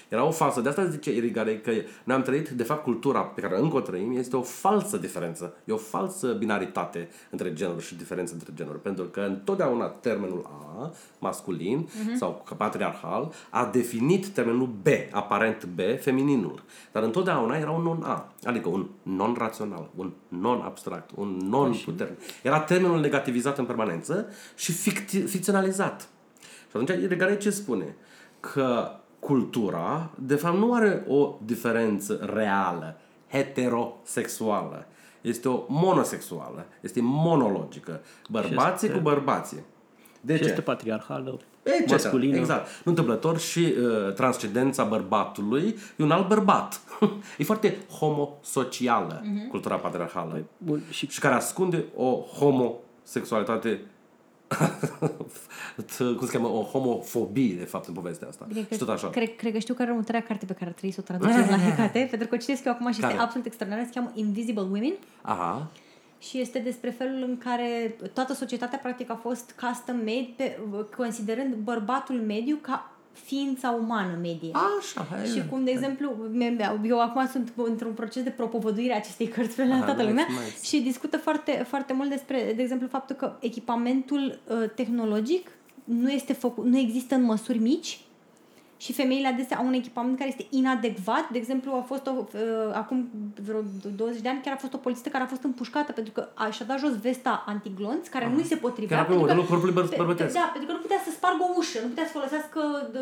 S3: Era o falsă. De asta zice Irigare că noi am trăit, de fapt, cultura pe care încă o trăim este o falsă diferență. E o falsă binaritate între genuri și diferență între genuri. Pentru că întotdeauna termenul A, masculin uh-huh. sau patriarhal, a definit termenul B, aparent B, femininul. Dar întotdeauna era un non-A, adică un non-rațional, un non-abstract, un non-puternic. Era termenul negativizat în permanență și ficti- ficționalizat. Și atunci Irigare ce spune? Că cultura, de fapt, nu are o diferență reală, heterosexuală. Este o monosexuală, este monologică. Bărbații este, cu bărbații.
S2: De ce? Este patriarhală, Etc. masculină.
S3: Exact. Nu întâmplător și uh, transcendența bărbatului e un alt bărbat. e foarte homosocială uh-huh. cultura patriarhală. Păi, bun, și... și care ascunde o homosexualitate cum se cheamă, o homofobie, de fapt, în povestea asta. Bine, și tot așa.
S1: Cred, cred că știu care următoarea carte pe care trebuie să o traducem la Hecate, pentru că o citesc eu acum și care? este absolut extraordinar, se cheamă Invisible Women. Aha. Și este despre felul în care toată societatea practic a fost custom made, pe, considerând bărbatul mediu ca ființa umană medie.
S3: Așa, hai,
S1: Și cum, de exemplu, eu acum sunt într-un proces de propovăduire a acestei cărți pe la toată lumea nice, nice. și discută foarte, foarte mult despre, de exemplu, faptul că echipamentul uh, tehnologic nu, este făcut, nu există în măsuri mici și femeile adesea au un echipament care este inadecvat. De exemplu, a fost o, uh, acum vreo 20 de ani chiar a fost o polițistă care a fost împușcată pentru că a, și-a dat jos vesta antiglonț care uh-huh. nu-i se potrivea.
S3: Chiar
S1: pentru
S3: că, corpului bărbătesc.
S1: Da, pentru că nu putea să spargă o ușă, nu putea să folosească... De...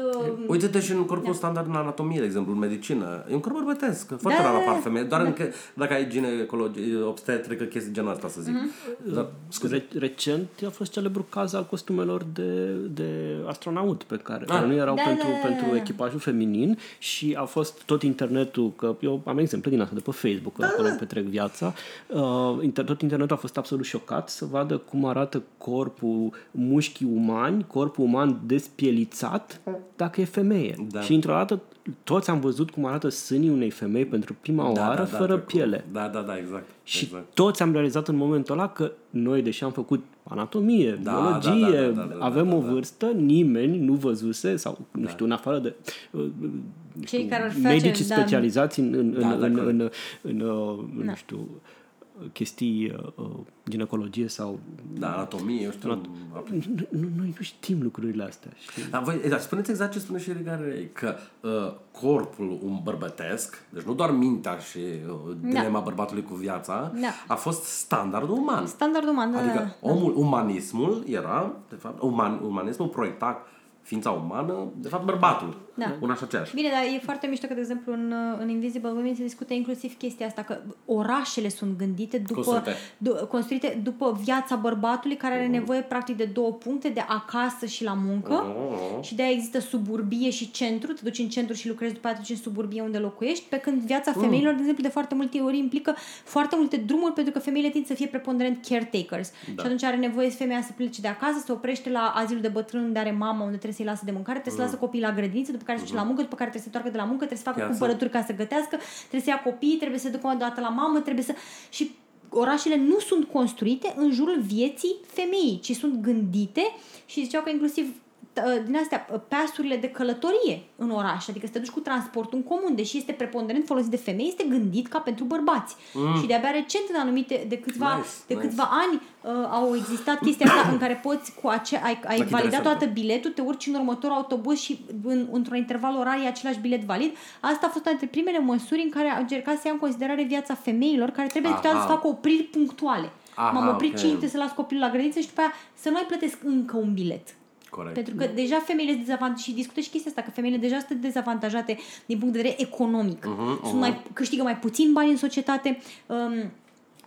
S3: Uite-te și în corpul da. standard în anatomie, de exemplu, în medicină. E un corp bărbătesc, foarte da, rar apar femei, doar da. încă, dacă ai ginecologie, obstetrică, chestii genul asta, să zic. Uh-huh.
S2: Dar, scuze. Recent a fost celebru caz al costumelor de, de astronaut pe care, ah. care nu erau da, pentru, da, pentru pentru echipajul feminin și a fost tot internetul, că eu am exemple din asta de pe Facebook, da. acolo petrec viața, uh, tot internetul a fost absolut șocat să vadă cum arată corpul mușchii umani, corpul uman despielițat, dacă e femeie. Da. Și într-o dată toți am văzut cum arată sânii unei femei pentru prima da, oară, da, da, fără piele.
S3: Da, da, da, exact.
S2: Și
S3: exact.
S2: toți am realizat în momentul ăla că noi, deși am făcut anatomie, da, biologie, da, da, da, da, avem da, da, o vârstă, nimeni nu văzuse, sau nu da. știu, în afară de uh,
S1: Cei știu, care
S2: medici da. specializați în, în, da, în, în, în, în, în, în, da. nu știu, chestii uh, uh, ginecologie sau...
S3: Da, anatomie, eu știu... Anat-
S2: nu, noi nu știm lucrurile astea.
S3: Știi? Da, voi, da, spuneți exact ce spune și Rigare, că uh, corpul un bărbătesc, deci nu doar mintea și uh, da. dilema da. bărbatului cu viața, da. a fost standardul uman.
S1: Standardul uman, da.
S3: Adică
S1: da,
S3: omul, umanismul era, de fapt, uman, umanismul proiecta ființa umană, de fapt bărbatul. Da. Un așa aceeași.
S1: Bine, dar e foarte mișto că, de exemplu, în, în Invisible Women se discută inclusiv chestia asta, că orașele sunt gândite după, construite, du- construite după viața bărbatului care are uh-huh. nevoie practic de două puncte, de acasă și la muncă uh-huh. și de aia există suburbie și centru, te duci în centru și lucrezi după aceea în suburbie unde locuiești, pe când viața uh-huh. femeilor, de exemplu, de foarte multe ori implică foarte multe drumuri pentru că femeile tind să fie preponderent caretakers da. și atunci are nevoie femeia să plece de acasă, să oprește la azilul de bătrân unde are mama, unde trebuie să-i lasă de mâncare, trebuie uh-huh. să lasă copiii la grădiniță, după care să uh-huh. la muncă, după care trebuie să se întoarcă de la muncă, trebuie să facă Piață. cumpărături ca să gătească, trebuie să ia copii, trebuie să ducă o dată la mamă, trebuie să... Și orașele nu sunt construite în jurul vieții femeii, ci sunt gândite și ziceau că inclusiv Ă, din astea, ă, pasurile de călătorie în oraș, adică să te duci cu transportul în comun, deși este preponderent folosit de femei, este gândit ca pentru bărbați. Mm. Și de-abia recent, în anumite, de câțiva, nice, de nice. câțiva ani, uh, au existat chestia asta în care poți, cu ace- ai, ai validat toată biletul, te urci în următorul autobuz și în, într-un interval orar e același bilet valid. Asta a fost una dintre primele măsuri în care au încercat să ia în considerare viața femeilor care trebuie să facă opriri punctuale. Aha, M-am oprit okay. 5 să las copilul la grădiniță și după aia să nu mai plătesc încă un bilet. Corect. Pentru că deja femeile sunt dezavantajate și discută și chestia asta, că femeile deja sunt dezavantajate din punct de vedere economic. Uh-huh, uh-huh. Sunt mai, câștigă mai puțin bani în societate. Um,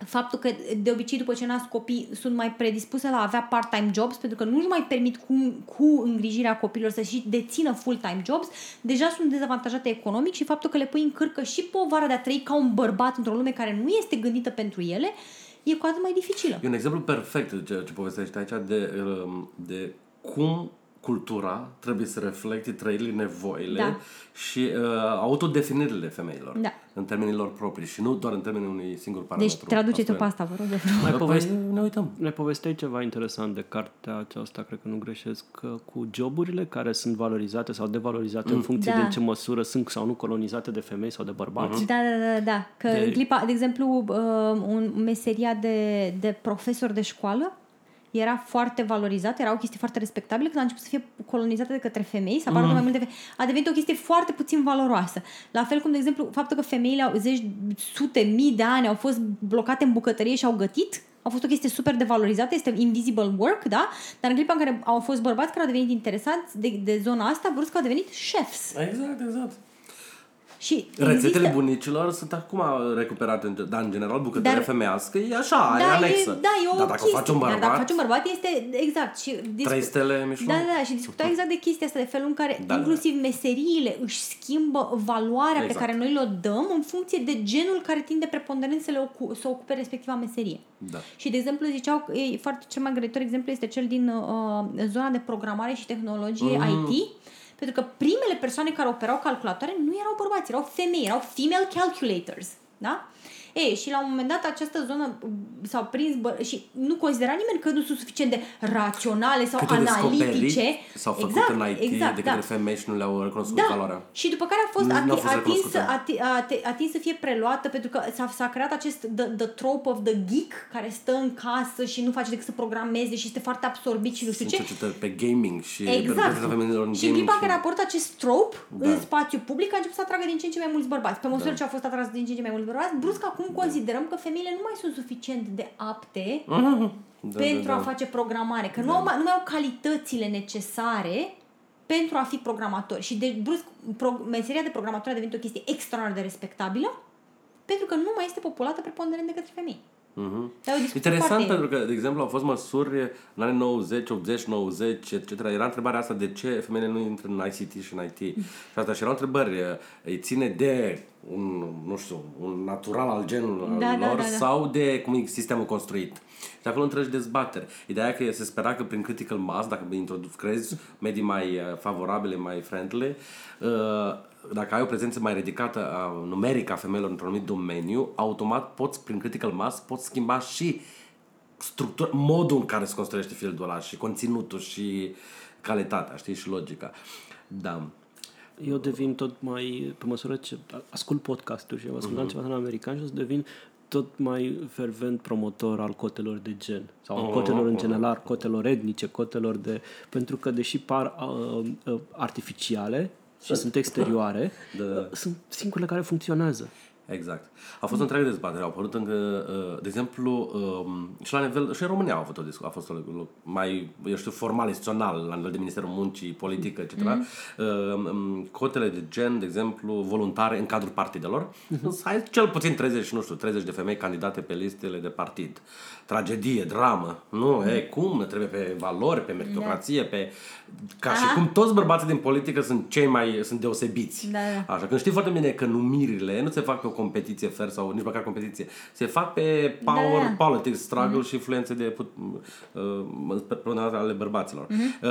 S1: faptul că de obicei după ce nasc copii sunt mai predispuse la a avea part-time jobs pentru că nu-și mai permit cu, cu îngrijirea copiilor să și dețină full-time jobs, deja sunt dezavantajate economic și faptul că le pui în cârcă și povara de a trăi ca un bărbat într-o lume care nu este gândită pentru ele, e cu atât mai dificilă.
S3: E un exemplu perfect de ceea ce povestești aici de, um, de cum cultura trebuie să reflecte trăirile, nevoile
S1: Da.
S3: și uh, autodefinirile femeilor
S1: Da.
S3: în termenii lor proprii și nu doar în termenii unui singur parametru.
S1: Deci traduceți-o pe
S3: Asta
S1: asta, vă rog. de frumos.
S2: Mai
S3: e.
S2: povesti,
S3: Păi, ne uităm.
S2: ne povesteai ceva interesant de cartea aceasta, cred că nu greșesc, că cu joburile care sunt valorizate sau devalorizate în funcție
S1: Da.
S2: de în ce măsură sunt sau nu colonizate de femei sau de bărbați.
S1: Da, da, da, da. Că
S2: De-
S1: de... în clipa, de exemplu, uh, un meseria de, de profesor de școală era foarte valorizată, era o chestie foarte respectabilă, când a început să fie colonizată de către femei, să apară mm. mai multe femei, a devenit o chestie foarte puțin valoroasă. La fel cum, de exemplu, faptul că femeile au zeci, sute, mii de ani au fost blocate în bucătărie și au gătit, a fost o chestie super devalorizată, este invisible work, da? Dar în clipa în care au fost bărbați care au devenit interesați de, de zona asta, brusc au devenit chefs.
S3: Exact, exact.
S1: Și
S3: Rețetele
S1: există-
S3: bunicilor sunt acum recuperate, în- dar în general bucătăria
S1: Dar-
S3: femeiască e așa, e
S1: da,
S3: anexă.
S1: E, da, e o
S3: dar dacă
S1: chestie.
S3: o faci un
S1: Dar
S3: bărbat,
S1: dacă faci un bărbat este exact. Și discu-
S3: trei stele Michelin.
S1: Da, da, da, și discuta exact de chestia asta, de felul în care
S3: Da,
S1: da,
S3: da.
S1: inclusiv meseriile își schimbă valoarea
S3: Exact.
S1: pe care noi le dăm în funcție de genul care tinde preponderent să, le ocu- să ocupe respectiva meserie.
S3: Da.
S1: Și, de exemplu, ziceau, că e foarte cel mai grăitor exemplu este cel din uh, zona de programare și tehnologie
S3: Mm.
S1: IT, pentru că primele persoane care operau calculatoare nu erau bărbați, erau femei, erau female calculators. Da? Ei, și la un moment dat această zonă s-au prins bă- și nu considera nimeni că nu sunt suficient de raționale sau
S3: Câte
S1: analitice.
S3: descoperiri s-au făcut
S1: exact,
S3: în IT
S1: exact,
S3: de către
S1: da.
S3: femei și nu le-au recunoscut
S1: Da,
S3: valoarea.
S1: și după care a fost,
S3: Nu- nu
S1: ati,
S3: au fost
S1: atins,
S3: recunoscute.
S1: ati, ati, atins să fie preluată pentru că s-a, s-a creat acest the, the trope of the geek care stă în casă și nu face decât să programeze și este foarte absorbit și nu știu
S3: Sunt
S1: ce.
S3: cercetări pe gaming și pe
S1: Exact.
S3: prezența femeilor în
S1: Și în
S3: gaming.
S1: clipa în care aport acest trope
S3: Da.
S1: în spațiu public, a început să atragă din ce în ce mai mulți bărbați. Pe măsură ce au fost atrași din ce în ce mai mulți bărbați, brusc acum considerăm că femeile nu mai sunt suficient de apte
S3: Da,
S1: pentru
S3: da,
S1: a
S3: da.
S1: face programare, că nu, au, mai- nu mai au calitățile necesare pentru a fi programatori. Și deci, brusc, pro, meseria de programator a devenit o chestie extraordinar de respectabilă pentru că nu mai este populată preponderent de către femei.
S3: Mhm.
S1: Dar e o discuție
S3: Interesant
S1: foarte...
S3: pentru că, de exemplu, au fost măsuri în anii 90, 80, 90, etc. Era întrebarea asta de ce femeile nu intră în ICT și în IT. Și asta și erau întrebări, îi ține de un, nu știu, un natural al genului
S1: Da, da,
S3: lor
S1: da, da.
S3: sau de cum e sistemul construit. Și acolo întregi dezbateri. Ideea e că se spera că prin critical mass, dacă introduci, crezi medii mai uh, favorabile, mai friendly, uh, dacă ai o prezență mai ridicată a, numerică a femeilor într-un anumit domeniu, automat poți, prin critical mass, poți schimba și structura, modul în care se construiește fieldul ăla și conținutul și calitatea, știi, și logica. Da.
S2: Eu devin tot mai, pe măsură ce ascult podcasturi și am ascultat
S3: Mhm.
S2: ceva în american și o să devin tot mai fervent promotor al cotelor de gen sau al cotelor în general, cotelor etnice, cotelor de... Pentru că deși par uh, uh, artificiale și sunt exterioare,
S3: Da.
S2: uh, sunt singurele care funcționează.
S3: Exact. A fost o întreagă dezbatere. Au apărut încă, uh, de exemplu, um, și la nivel, și în România a fost o discuție, a fost o, o- mai, eu știu, formal, instituțional, la nivel de Ministerul Muncii, politică, etc. Mm. Um, cotele de gen, de exemplu, voluntare în cadrul partidelor. Mm-hmm. Ai cel puțin 30, nu știu, 30 de femei candidate pe listele de partid. Tragedie, dramă. Nu, e, cum? Trebuie pe valori, pe meritocrație, pe... Ca și
S1: Aha.
S3: cum toți bărbații din politică sunt cei mai, sunt deosebiți.
S1: Da, da.
S3: Așa, când știi foarte bine că numirile nu se fac pe o competiție fair sau nici măcar competiție, se fac pe power,
S1: Da, da.
S3: politics, struggle mm-hmm. și influențe de put, uh, preponderante ale bărbaților. Mm-hmm.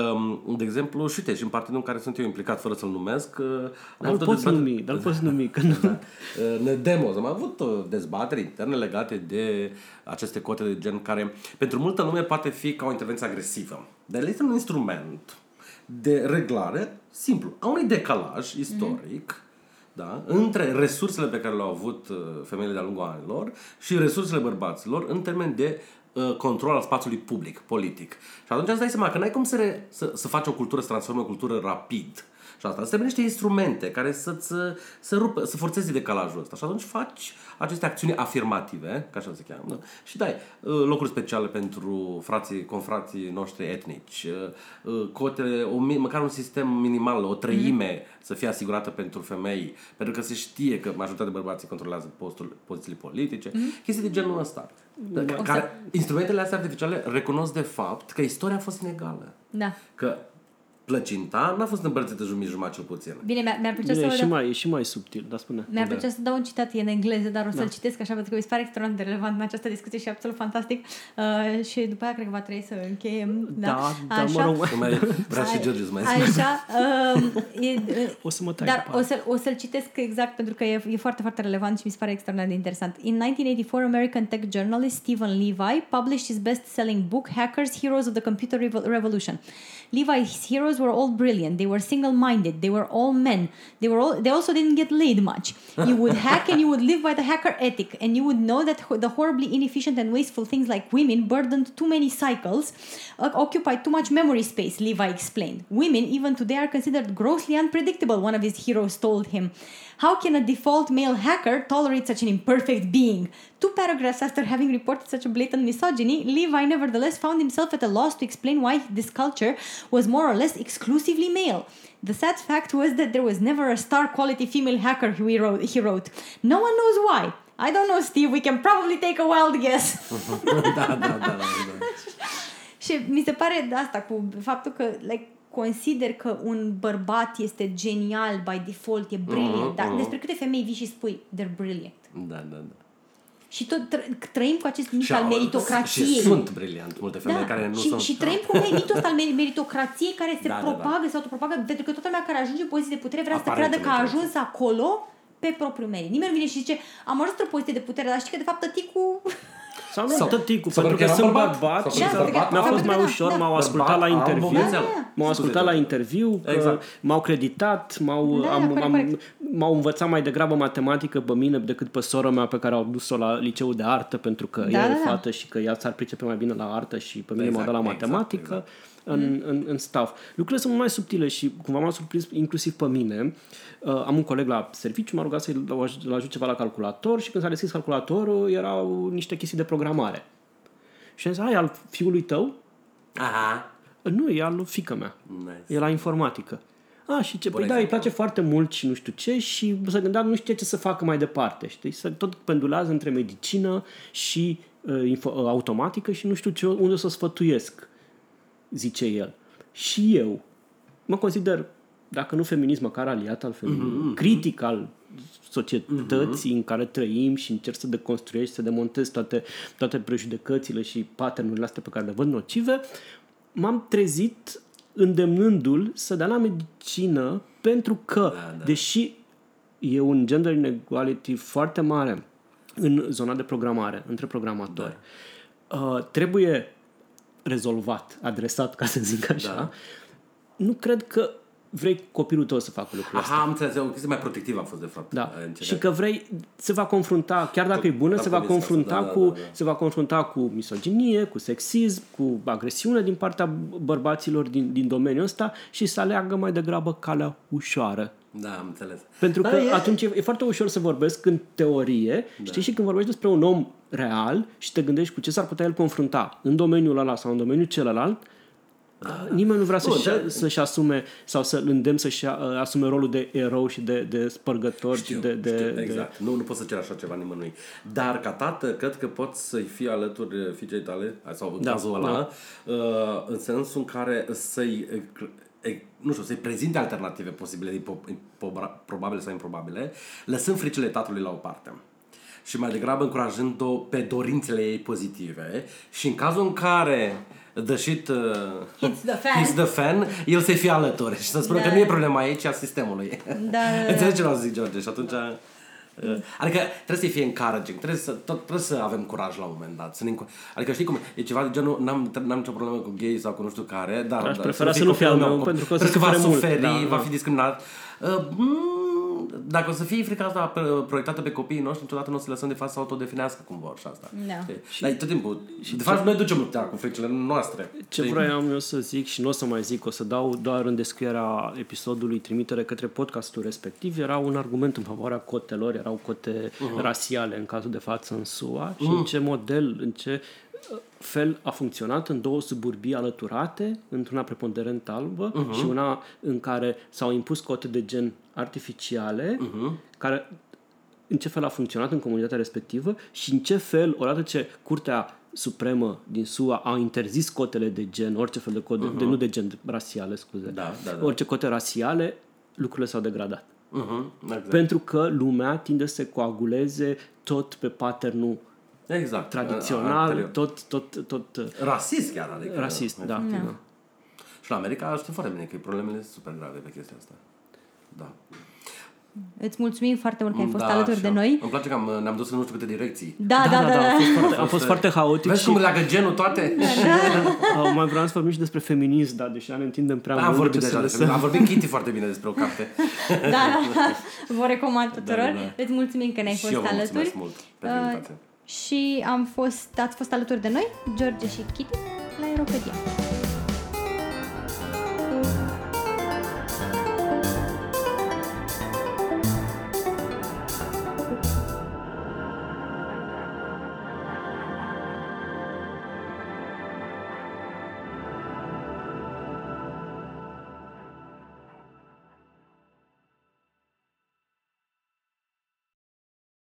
S3: Um, de exemplu, și uite, și în partidul în care sunt eu implicat, fără să-l numesc, uh, am
S2: Dar
S3: avut
S2: îl
S3: o
S2: poți
S3: dezbatere-
S2: numi, dar îl poți numi. Că nu...
S3: Uh, ne demos. Am avut uh, dezbateri interne legate de aceste cote de gen care pentru multă lume poate fi ca o intervenție agresivă. Dar este un instrument de reglare simplu, a unui decalaj istoric da, între resursele pe care le-au avut uh, femeile de-a lungul anilor și resursele bărbaților în termen de uh, control al spațiului public, politic. Și atunci îți dai seama că n-ai cum să, re, să, să faci o cultură, să transformi o cultură rapid. Și asta îți trebuie niște instrumente care să-ți, să, rupă, să forțeze decalajul ăsta. Și atunci faci aceste acțiuni afirmative, ca așa se cheamă, și dai uh, locuri speciale pentru frații, confrații noștri etnici, uh, uh, cote, o, măcar un sistem minimal, o treime mm-hmm. să fie asigurată pentru femei, pentru că se știe că majoritatea bărbații controlează postul, pozițiile politice, mm-hmm. chestii de genul ăsta. Care, să... Instrumentele astea artificiale recunosc de fapt că istoria a fost inegală.
S1: Da.
S3: Că plăcinta n-a fost împărțită jumătate cel puțin.
S1: Bine, mi-ar, mi plăcea
S2: Bine,
S1: să...
S2: E și, mai, e și mai subtil, dar spune.
S1: Mi-ar da. plăcea să dau un citat, e în engleză, dar o să-l da. citesc așa, pentru că mi se pare extraordinar de relevant în această discuție și absolut fantastic. Uh, și după aia cred că va trebui să încheiem. Da,
S2: da, da mă rog.
S3: Mai, vrea și George să mai
S1: Așa. Uh, e,
S2: o să mă tai
S1: Dar o, să, o să-l citesc exact pentru că e, e foarte, foarte relevant și mi se pare extraordinar de interesant. In 1984, American tech journalist Stephen Levi published his best-selling book, Hackers, Heroes of the Computer Revolution. Levi's heroes were all brilliant. They were single-minded. They were all men. They were all. They also didn't get laid much. You would hack and you would live by the hacker ethic, and you would know that the horribly inefficient and wasteful things like women burdened too many cycles, uh, occupied too much memory space. Levi explained. Women, even today, are considered grossly unpredictable. One of his heroes told him. How can a default male hacker tolerate such an imperfect being? Two paragraphs after having reported such a blatant misogyny, Levi nevertheless found himself at a loss to explain why this culture was more or less exclusively male. The sad fact was that there was never a star quality female hacker, he wrote. He wrote. No one knows why. I don't know, Steve. We can probably take a wild guess.
S3: da, da, da, da, da.
S1: Și mi se pare de asta cu faptul că like, consider că un bărbat este genial by default, e brilliant, uh-huh, dar uh-huh. despre câte femei vii și spui, they're brilliant.
S3: Da, da, da.
S1: Și tot tră- trăim cu acest mit al meritocrației.
S3: Și sunt briliant multe femei da. care nu
S1: și,
S3: sunt...
S1: Și trăim cu mitul ăsta al meritocrației care se da, propagă, da, da. se autopropagă, pentru că toată lumea care ajunge în poziție de putere vrea Aparent să creadă că a ajuns acolo pe propriul merit. Nimeni nu vine și zice, am ajuns într-o poziție de putere, dar știi că de fapt tăticul
S2: sau nu tăticul, pentru că sunt bărbat. și mi-a fost mai ușor, m-au ascultat la interviu, m-au ascultat la interviu, m-au creditat, m-au, am, am, m-au învățat mai degrabă matematică pe mine decât pe sora mea pe care au dus-o la liceu de artă pentru că da, ea e da, fată și că ea s-ar pricepe mai bine la artă și pe mine exact, m-au dat la matematică. Exact, exact în, în, în staff. Lucrurile sunt mai subtile și cumva m-a surprins inclusiv pe mine. Uh, am un coleg la serviciu, m-a rugat să-l ajut ceva la calculator și când s-a deschis calculatorul erau niște chestii de programare. Și am zis, ai, al fiului tău?
S3: Aha.
S2: Nu, e al lui fică mea.
S3: Nice.
S2: E la informatică. A, și ce? Păi da, îi place foarte mult și nu știu ce și să gândea nu știe ce să facă mai departe, știi? Să tot pendulează între medicină și uh, info, uh, automatică și nu știu ce, unde să sfătuiesc zice el. Și eu mă consider, dacă nu feminism, măcar aliat al feminismului, mm-hmm. critic al societății mm-hmm. în care trăim și încerc să deconstruiești, să demontez toate, toate prejudecățile și paternurile astea pe care le văd nocive, m-am trezit îndemnându-l să dea la medicină pentru că, da, da. deși e un gender inequality foarte mare în zona de programare, între programatori, da. uh, trebuie rezolvat, adresat, ca să zic așa, da. nu cred că vrei copilul tău să facă lucrul
S3: ăsta. Aha, am înțeles. O chestie mai protectivă a fost, de fapt.
S2: Da. Și că vrei, se va confrunta, chiar dacă Tot, e bună, se va confrunta da, cu, da, da, da. se va confrunta cu misoginie, cu sexism, cu agresiune din partea bărbaților din, din domeniul ăsta și să aleagă mai degrabă calea ușoară.
S3: Da, am înțeles.
S2: Pentru da, că e... atunci e, e foarte ușor să vorbesc în teorie, da. știi, și când vorbești despre un om real și te gândești cu ce s-ar putea el confrunta în domeniul ăla sau în domeniul celălalt, da, da. Nimeni nu vrea să-și, da. să-și asume sau să-l îndemn să-și uh, asume rolul de erou și de, de spărgător.
S3: Știu,
S2: și de, de,
S3: știu, exact. De... Nu, nu poți să cer așa ceva nimănui. Dar ca tată, cred că poți să-i fii alături fiicei tale, sau în da, cazul ăla, da. Uh, în sensul în care să-i nu știu, să-i prezinte alternative posibile, probabile sau improbabile, lăsând fricile tatălui la o parte și mai degrabă încurajând-o pe dorințele ei pozitive și în cazul în care the shit uh,
S1: hits, the fan.
S3: hits the fan, el să-i fie alături și să spună da. că nu e problema aici, a sistemului. Da, da, da. Înțelegi ce vreau să zic, George? Și atunci... Uh, adică trebuie să fie encouraging, trebuie să, tot, trebuie să avem curaj la un moment dat. Să ne, adică știi cum, e ceva de genul, n-am, n-am nicio problemă cu gay sau cu nu știu care, dar...
S2: Aș prefera să, să nu fie al meu, pentru că,
S3: că va suferi, da, va fi discriminat. Uh, mm, dacă o să fie frica asta pe- proiectată pe copiii noștri, niciodată nu o să lăsăm de fapt să autodefinească cum vor și asta.
S1: Da.
S3: Și, Dar e tot timpul. Și de fapt noi ducem lupta cu fricile noastre.
S2: Ce
S3: Știi?
S2: vroiam eu să zic și nu o să mai zic, o să dau doar în descrierea episodului trimitere către podcastul respectiv, era un argument în favoarea cotelor, erau cote uh-huh. rasiale în cazul de față în SUA și în ce model, în ce uh, fel a funcționat în două suburbii alăturate, într-una preponderent albă uh-huh. și una în care s-au impus cote de gen artificiale, uh-huh. care în ce fel a funcționat în comunitatea respectivă și în ce fel, odată ce Curtea Supremă din SUA a interzis cotele de gen, orice fel de cote, uh-huh. de, nu de gen, rasiale, scuze,
S3: Da, da, da.
S2: orice cote rasiale, lucrurile s-au degradat.
S3: Uh-huh, exact.
S2: Pentru că lumea tinde să se coaguleze tot pe patternul
S3: exact.
S2: tradițional,
S3: Anterior.
S2: tot, tot, tot uh,
S3: Rasist chiar, adică.
S2: rasist, da.
S3: efectiv. Și la America știm foarte bine că problemele sunt super grave pe chestia asta. Da.
S1: Îți mulțumim foarte mult că ai fost
S3: da,
S1: alături
S3: și
S1: de
S3: eu.
S1: noi.
S3: Îmi place că am, ne-am dus în nu știu câte direcții.
S1: Da, da, da. da,
S2: a fost foarte, a fost foarte haotic
S3: Vezi
S2: și
S3: cum leagă genul toate?
S2: uh, mai vreau să vorbim și despre feminism, dar deși ne întindem prea
S3: Da, am
S2: mult,
S3: vorbit
S2: ce să
S3: deja
S2: lăsăm.
S3: despre, am vorbit Kitty foarte bine despre o carte.
S1: da, da, da. Vă recomand tuturor.
S3: Da, da, da.
S1: Îți mulțumim că ne-ai
S3: și
S1: fost
S3: eu vă
S1: alături.
S3: mulțumesc mult pentru
S1: Uh,
S3: invitație.
S1: Și am fost, ați fost alături de noi, George și Kitty, la Aeropedia.